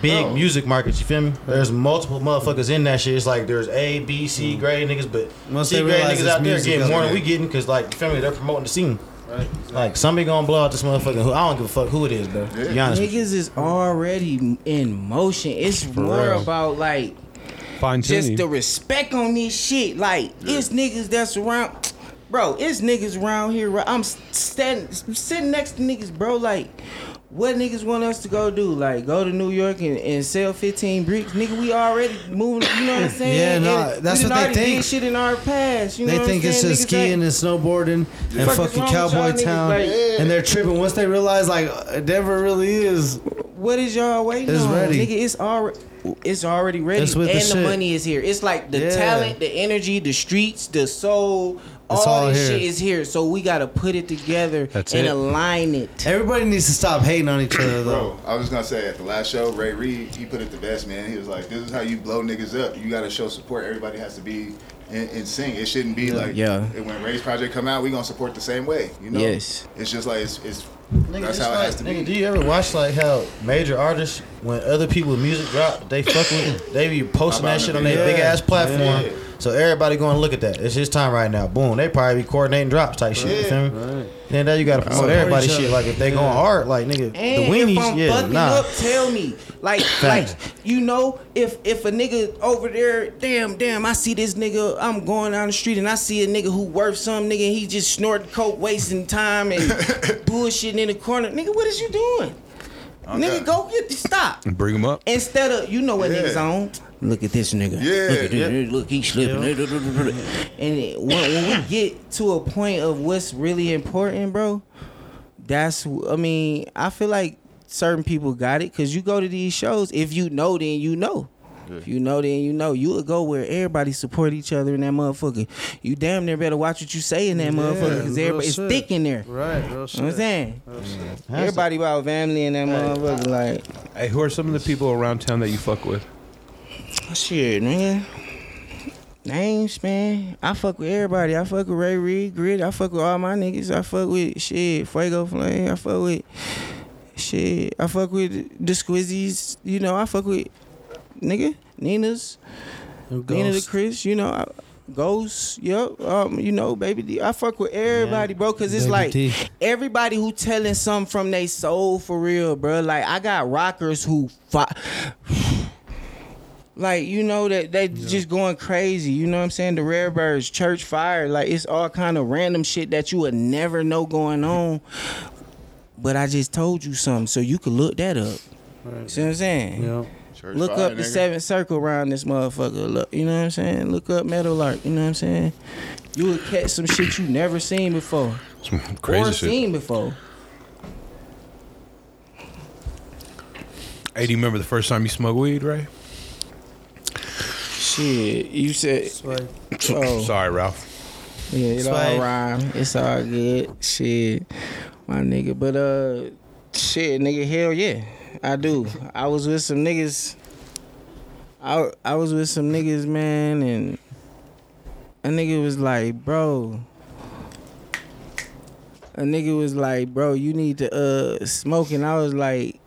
big No. music markets. You feel me? There's multiple motherfuckers in that shit. It's like there's A, B, C mm. grade niggas, but Once C they grade niggas out there getting more than we getting because like you feel me? They're promoting the scene. Right. Like somebody gonna blow out this motherfucker. Who I don't give a fuck who it is, bro. To be Yeah. honest. with you. Niggas is already in motion. It's more real. about like Fine just tuning. the respect on this shit. Like it's niggas that's around, bro. It's niggas around here. I'm standing, sitting next to niggas, bro. Like, what niggas want us to go do? Like, go to New York and, and sell 15 bricks, nigga. We already moving. You know what I'm saying? Yeah, no, And that's what they think. Shit in our past. You know They think it's saying? just Niggas skiing ain't- and snowboarding and fucking wrong with y'all cowboy town, Like- and they're tripping. Once they realize like Denver really is, What is y'all waiting It's on? ready. Nigga, it's already it's already ready. With the and the, money is here. It's like the Yeah. talent, the energy, the streets, the soul, It's all, all this here. shit is here. So we gotta put it together That's and it. align it. everybody needs to stop hating on each other though. Bro, I was just gonna say at the last show, Ray Reed, he put it the best, man. He was like, "This is how you blow niggas up. You gotta show support. Everybody has to be in, in sync. It shouldn't be like, Yeah. and When Ray's project come out, we gonna support the same way. You know? Yes. It's just like it's, it's Nigga, that's how it like- has to nigga, be. do you ever watch like how major artists, when other people's music drop, they fuck with, they be posting that shit on their video? big ass platform. Yeah. So everybody going to look at that. It's his time right now. Boom. They probably be coordinating drops type shit. You feel me? Then now you gotta promote Support everybody shit. Like if they going hard, like nigga, And the if weenies, I'm yeah, fucking nah. up, tell me. Like, like you know, if if a nigga over there, damn, damn, I see this nigga. I'm going down the street and I see a nigga who worth some nigga. And he just snorting coke, wasting time and bullshitting in the corner. Nigga, what is you doing? nigga, go get the stop. Bring them up. Instead of you know what Yeah. niggas on. Look at this nigga. Yeah, Look at yeah. Look, he's slipping. And it, when, when we get to a point of what's really important, bro, that's I mean, I feel like certain people got it because you go to these shows. If you know, then you know. If you know, then you know. You would go where everybody support each other in that motherfucker. You damn near better watch what you say in that motherfucker because real everybody it's shit. thick in there. Right, real You know what I'm shit. saying? Everybody about family in that motherfucker. Like, Hey, who are some of the people around town that you fuck with? Shit, man. Names, man. I fuck with everybody. I fuck with Ray Reed, Grit. I fuck with all my niggas. I fuck with shit, Fuego Flame. I fuck with shit. I fuck with the Squizzies. You know, I fuck with nigga Nina's, Nina the Chris. You know, I, Ghost. Yep. Um, you know, baby D. I fuck with everybody, bro. Cause it's Baby like D. everybody who telling something from their soul for real, bro. Like I got rockers who fi- like you know that they just going crazy. You know what I'm saying? The Rare Birds, Church Fire, like it's all kind of random shit that you would never know going on. But I just told you something, so you could look that up. See what I'm saying? Yeah. Church Look fire, up the seventh circle around this motherfucker. Look, you know what I'm saying? Look up Metal Lark. You know what I'm saying? You would catch some shit you never seen before Some crazy or shit. seen before. Hey, do you remember the first time you smoked weed, Ray? Shit, you said. Swag. Oh. Sorry, Ralph. Yeah, it Swag. all rhyme. It's all good. Shit, my nigga. But uh, shit, nigga, hell yeah, I do. I was with some niggas. I I was with some niggas, man, and a nigga was like, bro. A nigga was like, bro, you need to uh smoke, and I was like,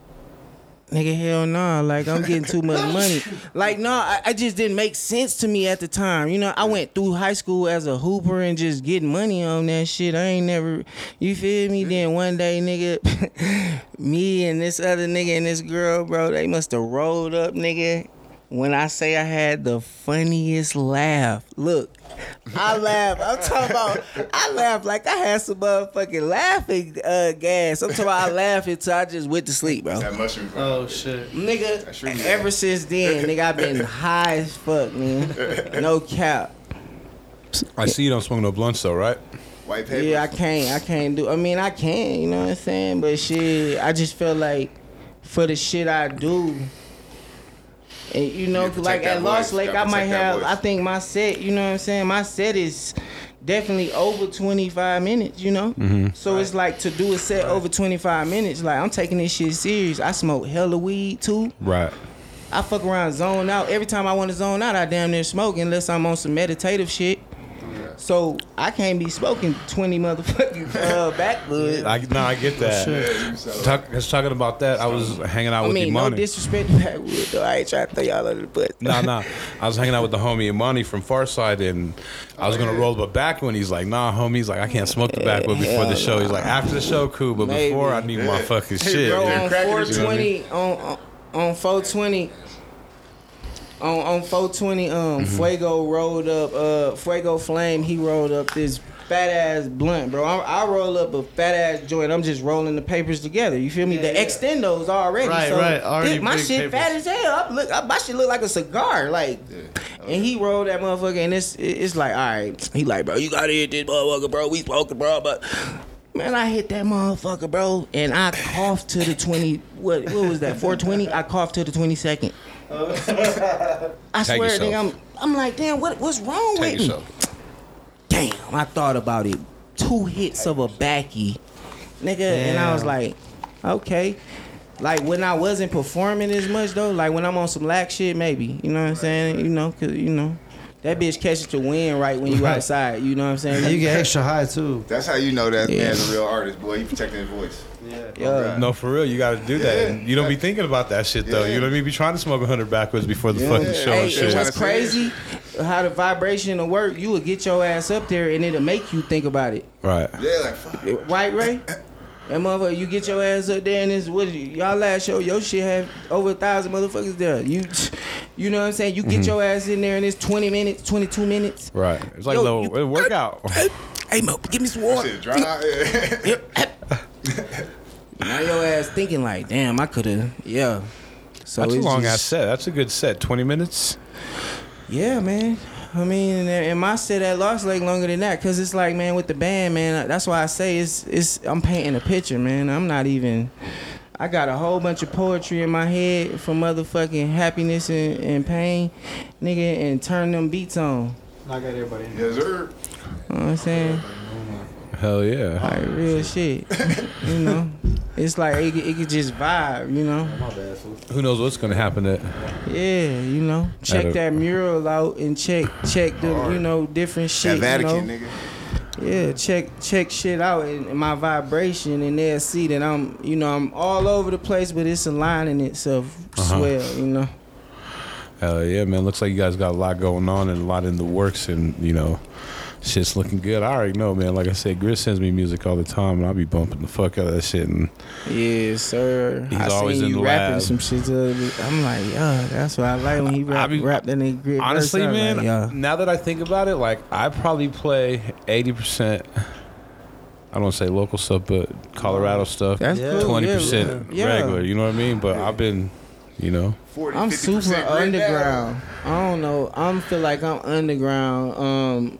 nigga, hell no, like I'm getting too much money. Like no, I, I just didn't make sense to me at the time. You know, I went through high school as a hooper and just getting money on that shit. I ain't never, you feel me? Then one day, nigga, me and this other nigga and this girl, bro, they must have rolled up, nigga. When I say I had the funniest laugh, look, I laugh. I'm talking about I laugh like I had some motherfucking laughing uh, gas. I'm talking about I laugh until I just went to sleep, bro. That mushroom. Oh shit. Nigga, really ever since then, nigga, I've been high as fuck, man. No cap. I see you don't smoke no blunts though, right? White paper. Yeah, I can't. I can't do. I mean, I can. You know what I'm saying? But shit, I just feel like for the shit I do. And you know, You like at Lost. Lake, I might have. I think my set. You know what I'm saying? My set is definitely over 25 minutes. You know, Mm-hmm. so it's like to do a set over 25 minutes. Like I'm taking this shit serious. I smoke hella weed too. Right. I fuck around, zone out. Every time I want to zone out, I damn near smoke unless I'm on some meditative shit. So I can't be smoking 20 motherfucking uh, backwoods. I, no, I get that. Yeah, you Talk, just talking about that, I was hanging out I with mean, no disrespect to backwoods though. I ain't trying to throw y'all under the bus. Nah, nah. I was hanging out with the homie Imani from Pharcyde, and I was gonna roll the back one. He's like, "Nah, homie." He's like, "I can't smoke the backwood before the show." He's like, "After the show, cool, but Maybe. before I need my fucking shit." Bro, on cracking it, you know I 420, on, on on 420, on on 420, um, Mm-hmm. Fuego rolled up, uh, Fuego Flame. He rolled up this fat ass blunt, bro. I, I roll up a fat ass joint. I'm just rolling the papers together. You feel me? the extendos already. Right, so right, already this- my shit papers. fat as hell. I look, I, my shit look like a cigar, like. And he rolled that motherfucker, and it's it's like, all right. He like, bro, you gotta hit this motherfucker, bro. We smoking, bro, but. Man, I hit that motherfucker, bro, and I coughed to the twenty. What what was that? Four twenty. I coughed to the twenty second. Uh, I Take swear, yourself. nigga, I'm I'm like, damn, what what's wrong Take with me? Damn, I thought about it. Two hits of a backy, nigga, and I was like, okay. Like when I wasn't performing as much though, like when I'm on some lack shit, maybe. You know what I'm saying? You know, cause you know, that bitch catches the wind right when you Right. outside. You know what I'm saying? You get extra high too. That's how you know that Yeah. man's a real artist, boy. He protecting his voice. Yeah. Yeah. No, for real, you got to do that. Yeah. And you don't be thinking about that shit though. Yeah. You don't be trying to smoke hundred backwards before the Yeah. fucking show Hey, and and shit. what's Shit. crazy? How the vibration will work? You will get your ass up there, and it'll make you think about it. Right. Yeah, like fuck. Right, Ray? That motherfucker, you get your ass up there, and it's what y'all last show. Your shit have over a thousand motherfuckers there. You, you know what I'm saying? You get Mm-hmm. your ass in there, and it's 20 minutes, 22 minutes. Right. It's like Yo, a little you- workout. Hey, Mo, give me some water. Shit dry. Now your ass thinking like, damn, I could have, yeah. So That's a long just- ass set. That's a good set. Twenty minutes. Yeah, man. I mean, and, and my set at Lost Lake longer than that, cause it's like, man, with the band, man. That's why I say it's it's. I'm painting a picture, man. I'm not even. I got a whole bunch of poetry in my head for motherfucking happiness and, and pain, nigga, and turn them beats on. I got everybody. yes, sir. You know what I'm saying? Hell yeah. Like real shit. you know, it's like it, could- it could just vibe. You know. My bad, fool. Who knows what's gonna happen? At Yeah, you know. Check that mural out and check check the you know different shit. That you know? Vatican, nigga. Yeah, check check shit out and and my vibration, and they'll see that I'm, you know, I'm all over the place, but it's aligning itself Uh-huh. swell, you know. Hell yeah, man. Looks like you guys got a lot going on and a lot in the works, and you know, shit's looking good. I already know, man. Like I said, Grit sends me music all the time, and I'll be bumping the fuck out of that shit. And yeah, sir. He's I always seen in you the rapping lab. some shit. the other. I'm like, yeah, that's what I like when he I rap, be- rap that nigga grit. honestly, I'm man, like, yeah. now that I think about it, like I probably play eighty percent. I don't want to say local stuff, but Colorado stuff. That's Yeah. Twenty yeah, percent yeah. regular. You know what I mean? But I've been, you know, 40, I'm super grit now. underground. I don't know. I'm feel like I'm underground. Um,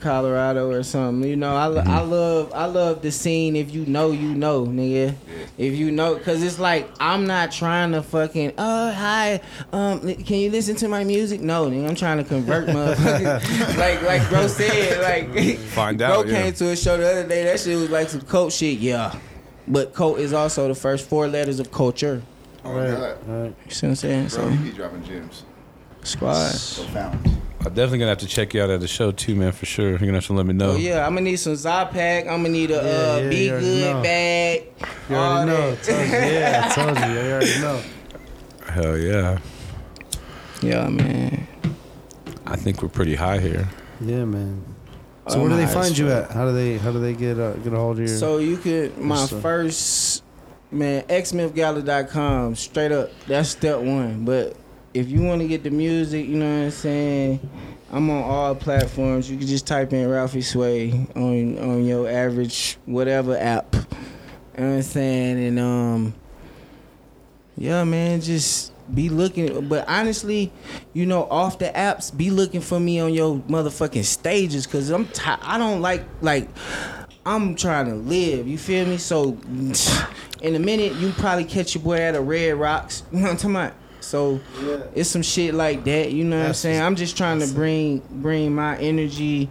Colorado or something. You know, I, Mm-hmm. I love I love the scene. If you know, you know, nigga. If you know, cause it's like I'm not trying to fucking. Oh hi, um, can you listen to my music? No, nigga. I'm trying to convert motherfuckers. like like bro said, like Find bro out, yeah. came to a show the other day. That shit was like some cult shit. Yeah, but cult is also the first four letters of culture. Oh, God. Right. You see what I'm saying? Bro, So you be dropping gems. squad. Profound. I'm definitely gonna have to check you out at the show too, man, for sure. You're gonna have to let me know. Oh yeah, I'm gonna need some Zypack. I'm gonna need a Yeah, uh, yeah, Be you already Good know. bag. You all already know. that. Told you. Yeah, I told you. You already know. Hell yeah. Yeah, man. I think we're pretty high here. Yeah, man. So I'm where do they high find as you fuck. at? How do they how do they get uh, get a hold of you? So you could my What's up? first man xmithgala.com straight up. That's step one. But if you want to get the music, you know what I'm saying. I'm on all platforms. You can just type in Ralphie Sway on on your average whatever app. You know what I'm saying? And um yeah, man, just be looking. But honestly, you know, off the apps, be looking for me on your motherfucking stages, cause I'm I don't like like I'm trying to live. You feel me? So in a minute, you probably catch your boy at a Red Rocks. You know what I'm talking about? So it's some shit like that. You know what I'm That's saying? I'm just trying to bring bring my energy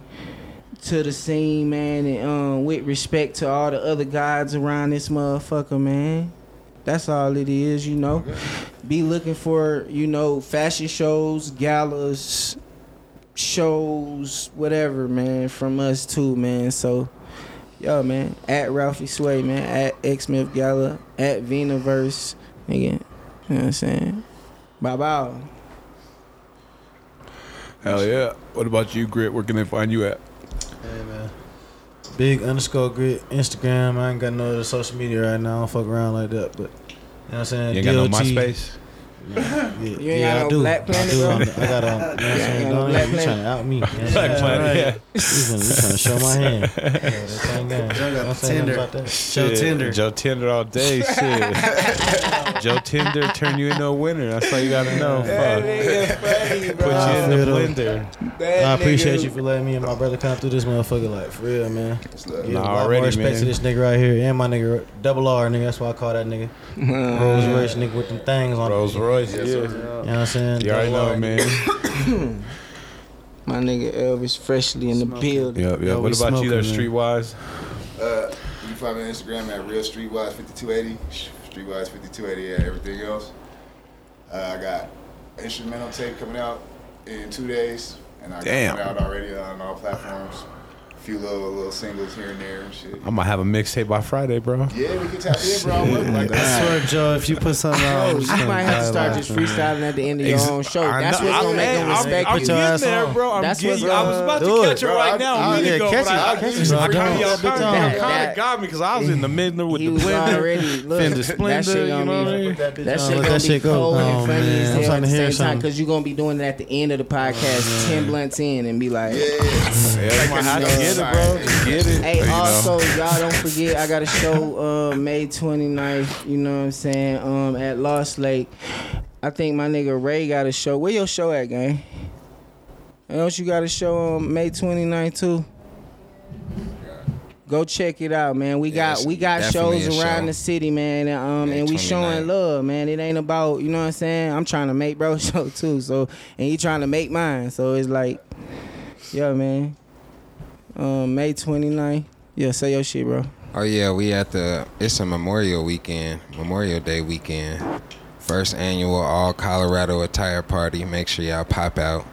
to the scene, man, and um, with respect to all the other guys around this motherfucker, man. That's all it is, you know. Be looking for, you know, fashion shows, galas, shows, whatever, man, from us too, man. So, yo, man, at Ralphie Sway, man, at X Smith Gala, at Venaverse, nigga. You know what I'm saying? Bye bye. Hell yeah. What about you, Grit? Where can they find you at? Hey man. Big underscore grit Instagram. I ain't got no other social media right now. I don't fuck around like that. But you know what I'm saying? You ain't got no MySpace? Yeah, You ain't yeah, got I no do. Black I Planet, do. bro? I'm- got a. You know what I'm Yeah, saying? you got no Black you trying to out me? You know what I'm Black saying? Planet, yeah. You trying, you trying to show my hand? Yeah, that's how I'm going. Joe got You know what I'm the saying Tinder. about that? Joe Shit, Tinder. Joe Tinder all day. Shit. Joe Tinder turn you into a winner. That's all you gotta know. Fuck. funny, Put you in the I blender. I appreciate you for letting me and my brother come through this motherfucker. Like for real, man. It's love. Give Nah, a lot already, more respect man. to this nigga right here and my nigga double R nigga. That's why I call that nigga Rolls Royce nigga with them things on. Rolls Royce. Yes, Yeah. sir. You know what I'm saying? You already Double know, R. man. My nigga Elvis freshly in the Smoking. building. Yep, yep. we What about you there, man. Streetwise? Uh, you can find me on Instagram at real streetwise 5280, streetwise 5280, and everything else. Uh, I got instrumental tape coming out in two days, and I Damn. got it out already on all platforms. A few little little singles here and there and shit. I'm gonna have a mixtape by Friday, bro. Yeah, we can tap in, bro. I'm working like I swear, Joe, if you put something out, I'm Bro, just you might have to start just freestyling at the end of your Ex- own show. I That's know- what's gonna I'm- make them I'm- respect I'm you. getting there, bro. I'm That's getting. what's, I was about to catch it, it bro. right now. I- a minute yeah, ago, catch but it, I, catch it, just kinda- Don't- y'all don't kinda- kinda got me because I was in the middle with He the was window. already look, Fender that Splendor, shit you know what I mean? That bitch that on, shit let gonna that be shit go. cold Oh, and funny man. as I'm hell trying at to the hear same time something. because you're gonna be doing it at the end of the podcast, oh, ten blunts in, and be like, Yeah. Yeah, I'm gonna have to Yeah. Get it, bro. Just get it. Hey, you know. also, y'all don't forget, I got a show uh, May 29th, you know what I'm saying, um, at Lost Lake. I think my nigga Ray got a show. Where your show at, gang? Don't you got a show on May 29th too? Go check it out, man. We Yeah, got we got shows around show. the city, man, and, um, May and we showing love, man. It ain't about you know what I'm saying. I'm trying to make bro show too, so and he trying to make mine, so it's like, yeah, man. Um, May 29th. Yeah, say your shit, bro. Oh yeah, we at the. It's a Memorial Weekend, Memorial Day weekend. First annual All Colorado Attire Party. Make sure y'all pop out.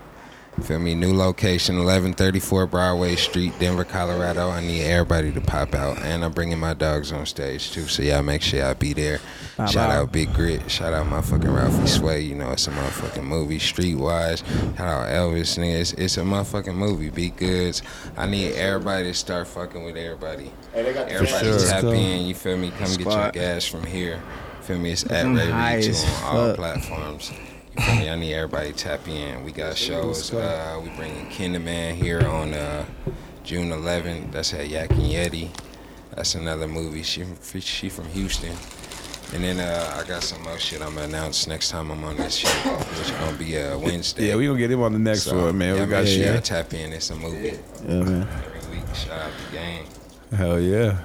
Feel me? New location, 1134 Broadway Street, Denver, Colorado. I need everybody to pop out, and I'm bringing my dogs on stage too. So y'all make sure y'all be there. Bow, Shout bow. out Big Grit. Shout out motherfucking Ralphie Sway. You know it's a motherfucking movie. Streetwise. Shout out Elvis. Nigga, it's, it's a motherfucking movie. Be goods. I need everybody to start fucking with everybody. Hey, they got Everybody sure. tap Let's in. You feel me? Come get your Squad. gas from here. Feel me? It's at I'm Ray high Reach as on all platforms. You? I need everybody to tap in. We got shows. Uh, we bringing Kinderman here on uh, June 11th. That's at Yak and Yeti. That's another movie. She from, she from Houston. And then uh, I got some more shit I'm gonna announce next time I'm on this shit, which is gonna be uh, Wednesday. Yeah, we gonna get him on the next So, one, man. yeah, we got make sure you. y'all tap in. It's a movie Yeah, man. every week. Shout out the game. Hell yeah.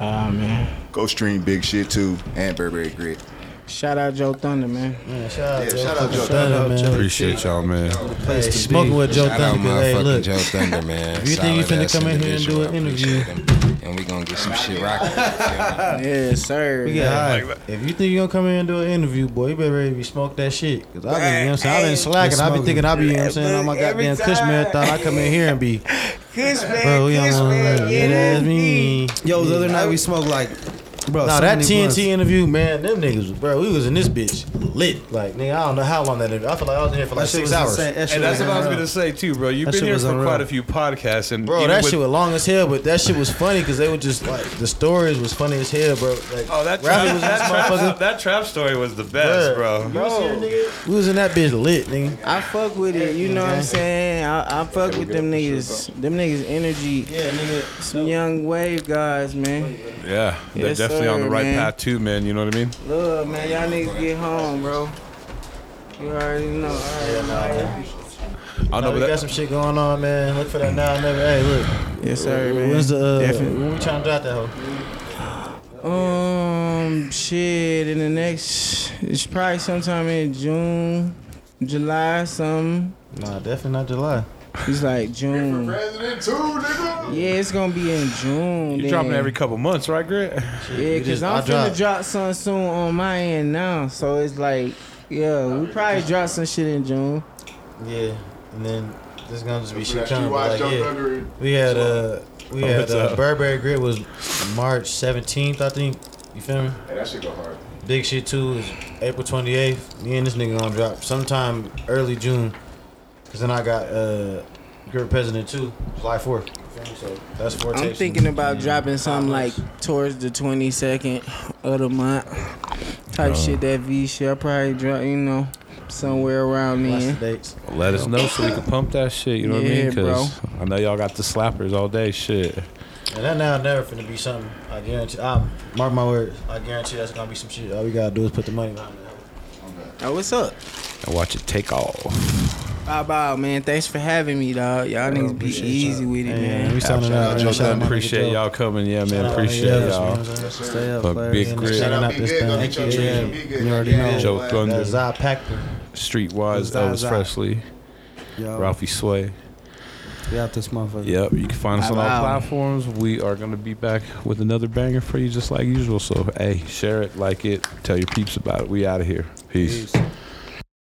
Ah man. Go stream big shit too, and Burberry Grit. Shout out Joe Thunder, man. Man, shout out Yeah, Joe. shout out fucking Joe. Thunder, Shout out man. Joe. Appreciate y'all, man. Hey, smoking with Joe Shout out Thunder. 'cause, Hey, look. Joe Thunder, man. If you think you Solid finna ass come in here and do individual. an I interview, him. And and we gonna get some shit rocking. you feel me? Yes, sir. We get high. If you think you gonna come in and do an interview, boy, you better ready to be smoke that shit. Cause I been, you know what I'm saying? I've been slacking. I been thinking I be, you know what I'm saying, on my Every goddamn Kush time. marathon. I come in here and be, Kush man, bro, we on Kush one, man, like, yeah, yeah, that's that's me. Yo, the other night we smoked like, bro. now so that TNT blunts. interview, man, them niggas, bro, we was in this bitch lit. Like, nigga, I don't know how long that interview. I feel like I was in here for like That six hours. insane. That And that's what I was gonna say too, bro. You've That been here was for unreal. quite a few podcasts, and Bro, even that with- shit was long as hell, but that shit was funny because they were just like the stories was funny as hell, bro. Like, Oh, that trap, was that, trap, motherfucker. that trap story was the best, bro. You was here. We was in that bitch lit, nigga. I fuck with it, you know what I'm saying? I, I fuck with them niggas. Them niggas energy. Yeah, nigga. Some young wave guys, man. Yeah, they're Yes, definitely on the right man. path too, man. You know what I mean? Look, man, y'all need to get home, bro. You already know. Already know. I don't Nah, know, we but got some shit going on, man. Look for that now, never. Hey, look. Yes, sir, man. When's the? Uh, Definitely. when we trying to drop that hoe? Um, shit. In the next, it's probably sometime in June, July, something. Nah, definitely not July. It's like June. President too, nigga. Yeah, it's gonna be in June. you're then. dropping every couple months, right, Grit? Yeah, cause I'm I finna drop some soon on my end now. So it's like, yeah, we probably drop some shit in June. Yeah, and then this gonna just be shit coming. watch like, yeah, under we had uh, we Oh, had what's uh, up? Burberry Grit was March 17th, I think. You feel me? Hey, that shit go hard. Big shit too is April 28th. Me and this nigga gonna drop sometime early June. Cause then I got uh, Grit President too, July 4th. You feel me? So that's four I'm thinking about dropping something like towards the 22nd of the month. Type shit, that V shit. I probably drop, you know, somewhere around Lots then. of dates. Let us know so we can pump that shit. You know what I Yeah, mean? Because I know y'all got the slappers all day. Shit. And that now never finna be something. I guarantee. I mark my words. I guarantee that's gonna be some shit. All we gotta do is put the money behind it. Oh, what's up? And watch it take off. Bow bow, man. Thanks for having me, dog. Y'all niggas be easy y'all. with it, Hey, man. we signing out. Absolutely. man. Shout out appreciate y'all coming. Yeah, man. out Appreciate nigga y'all. you know what I'm saying? Stay up, Fuck player. big And grit. Shout out out Big this Big. Thing. get your Yeah, yeah. Big Big. You already know. Joe. Thunder. That's Zai Packer. Streetwise, Elvis Zai. Presley, Ralphie Sway. we out this motherfucker. Yep, you can find us on all platforms. We are gonna be back with another banger for you, just like usual. So, hey, share it, like it, tell your peeps about it. We out of here. Peace. Peace.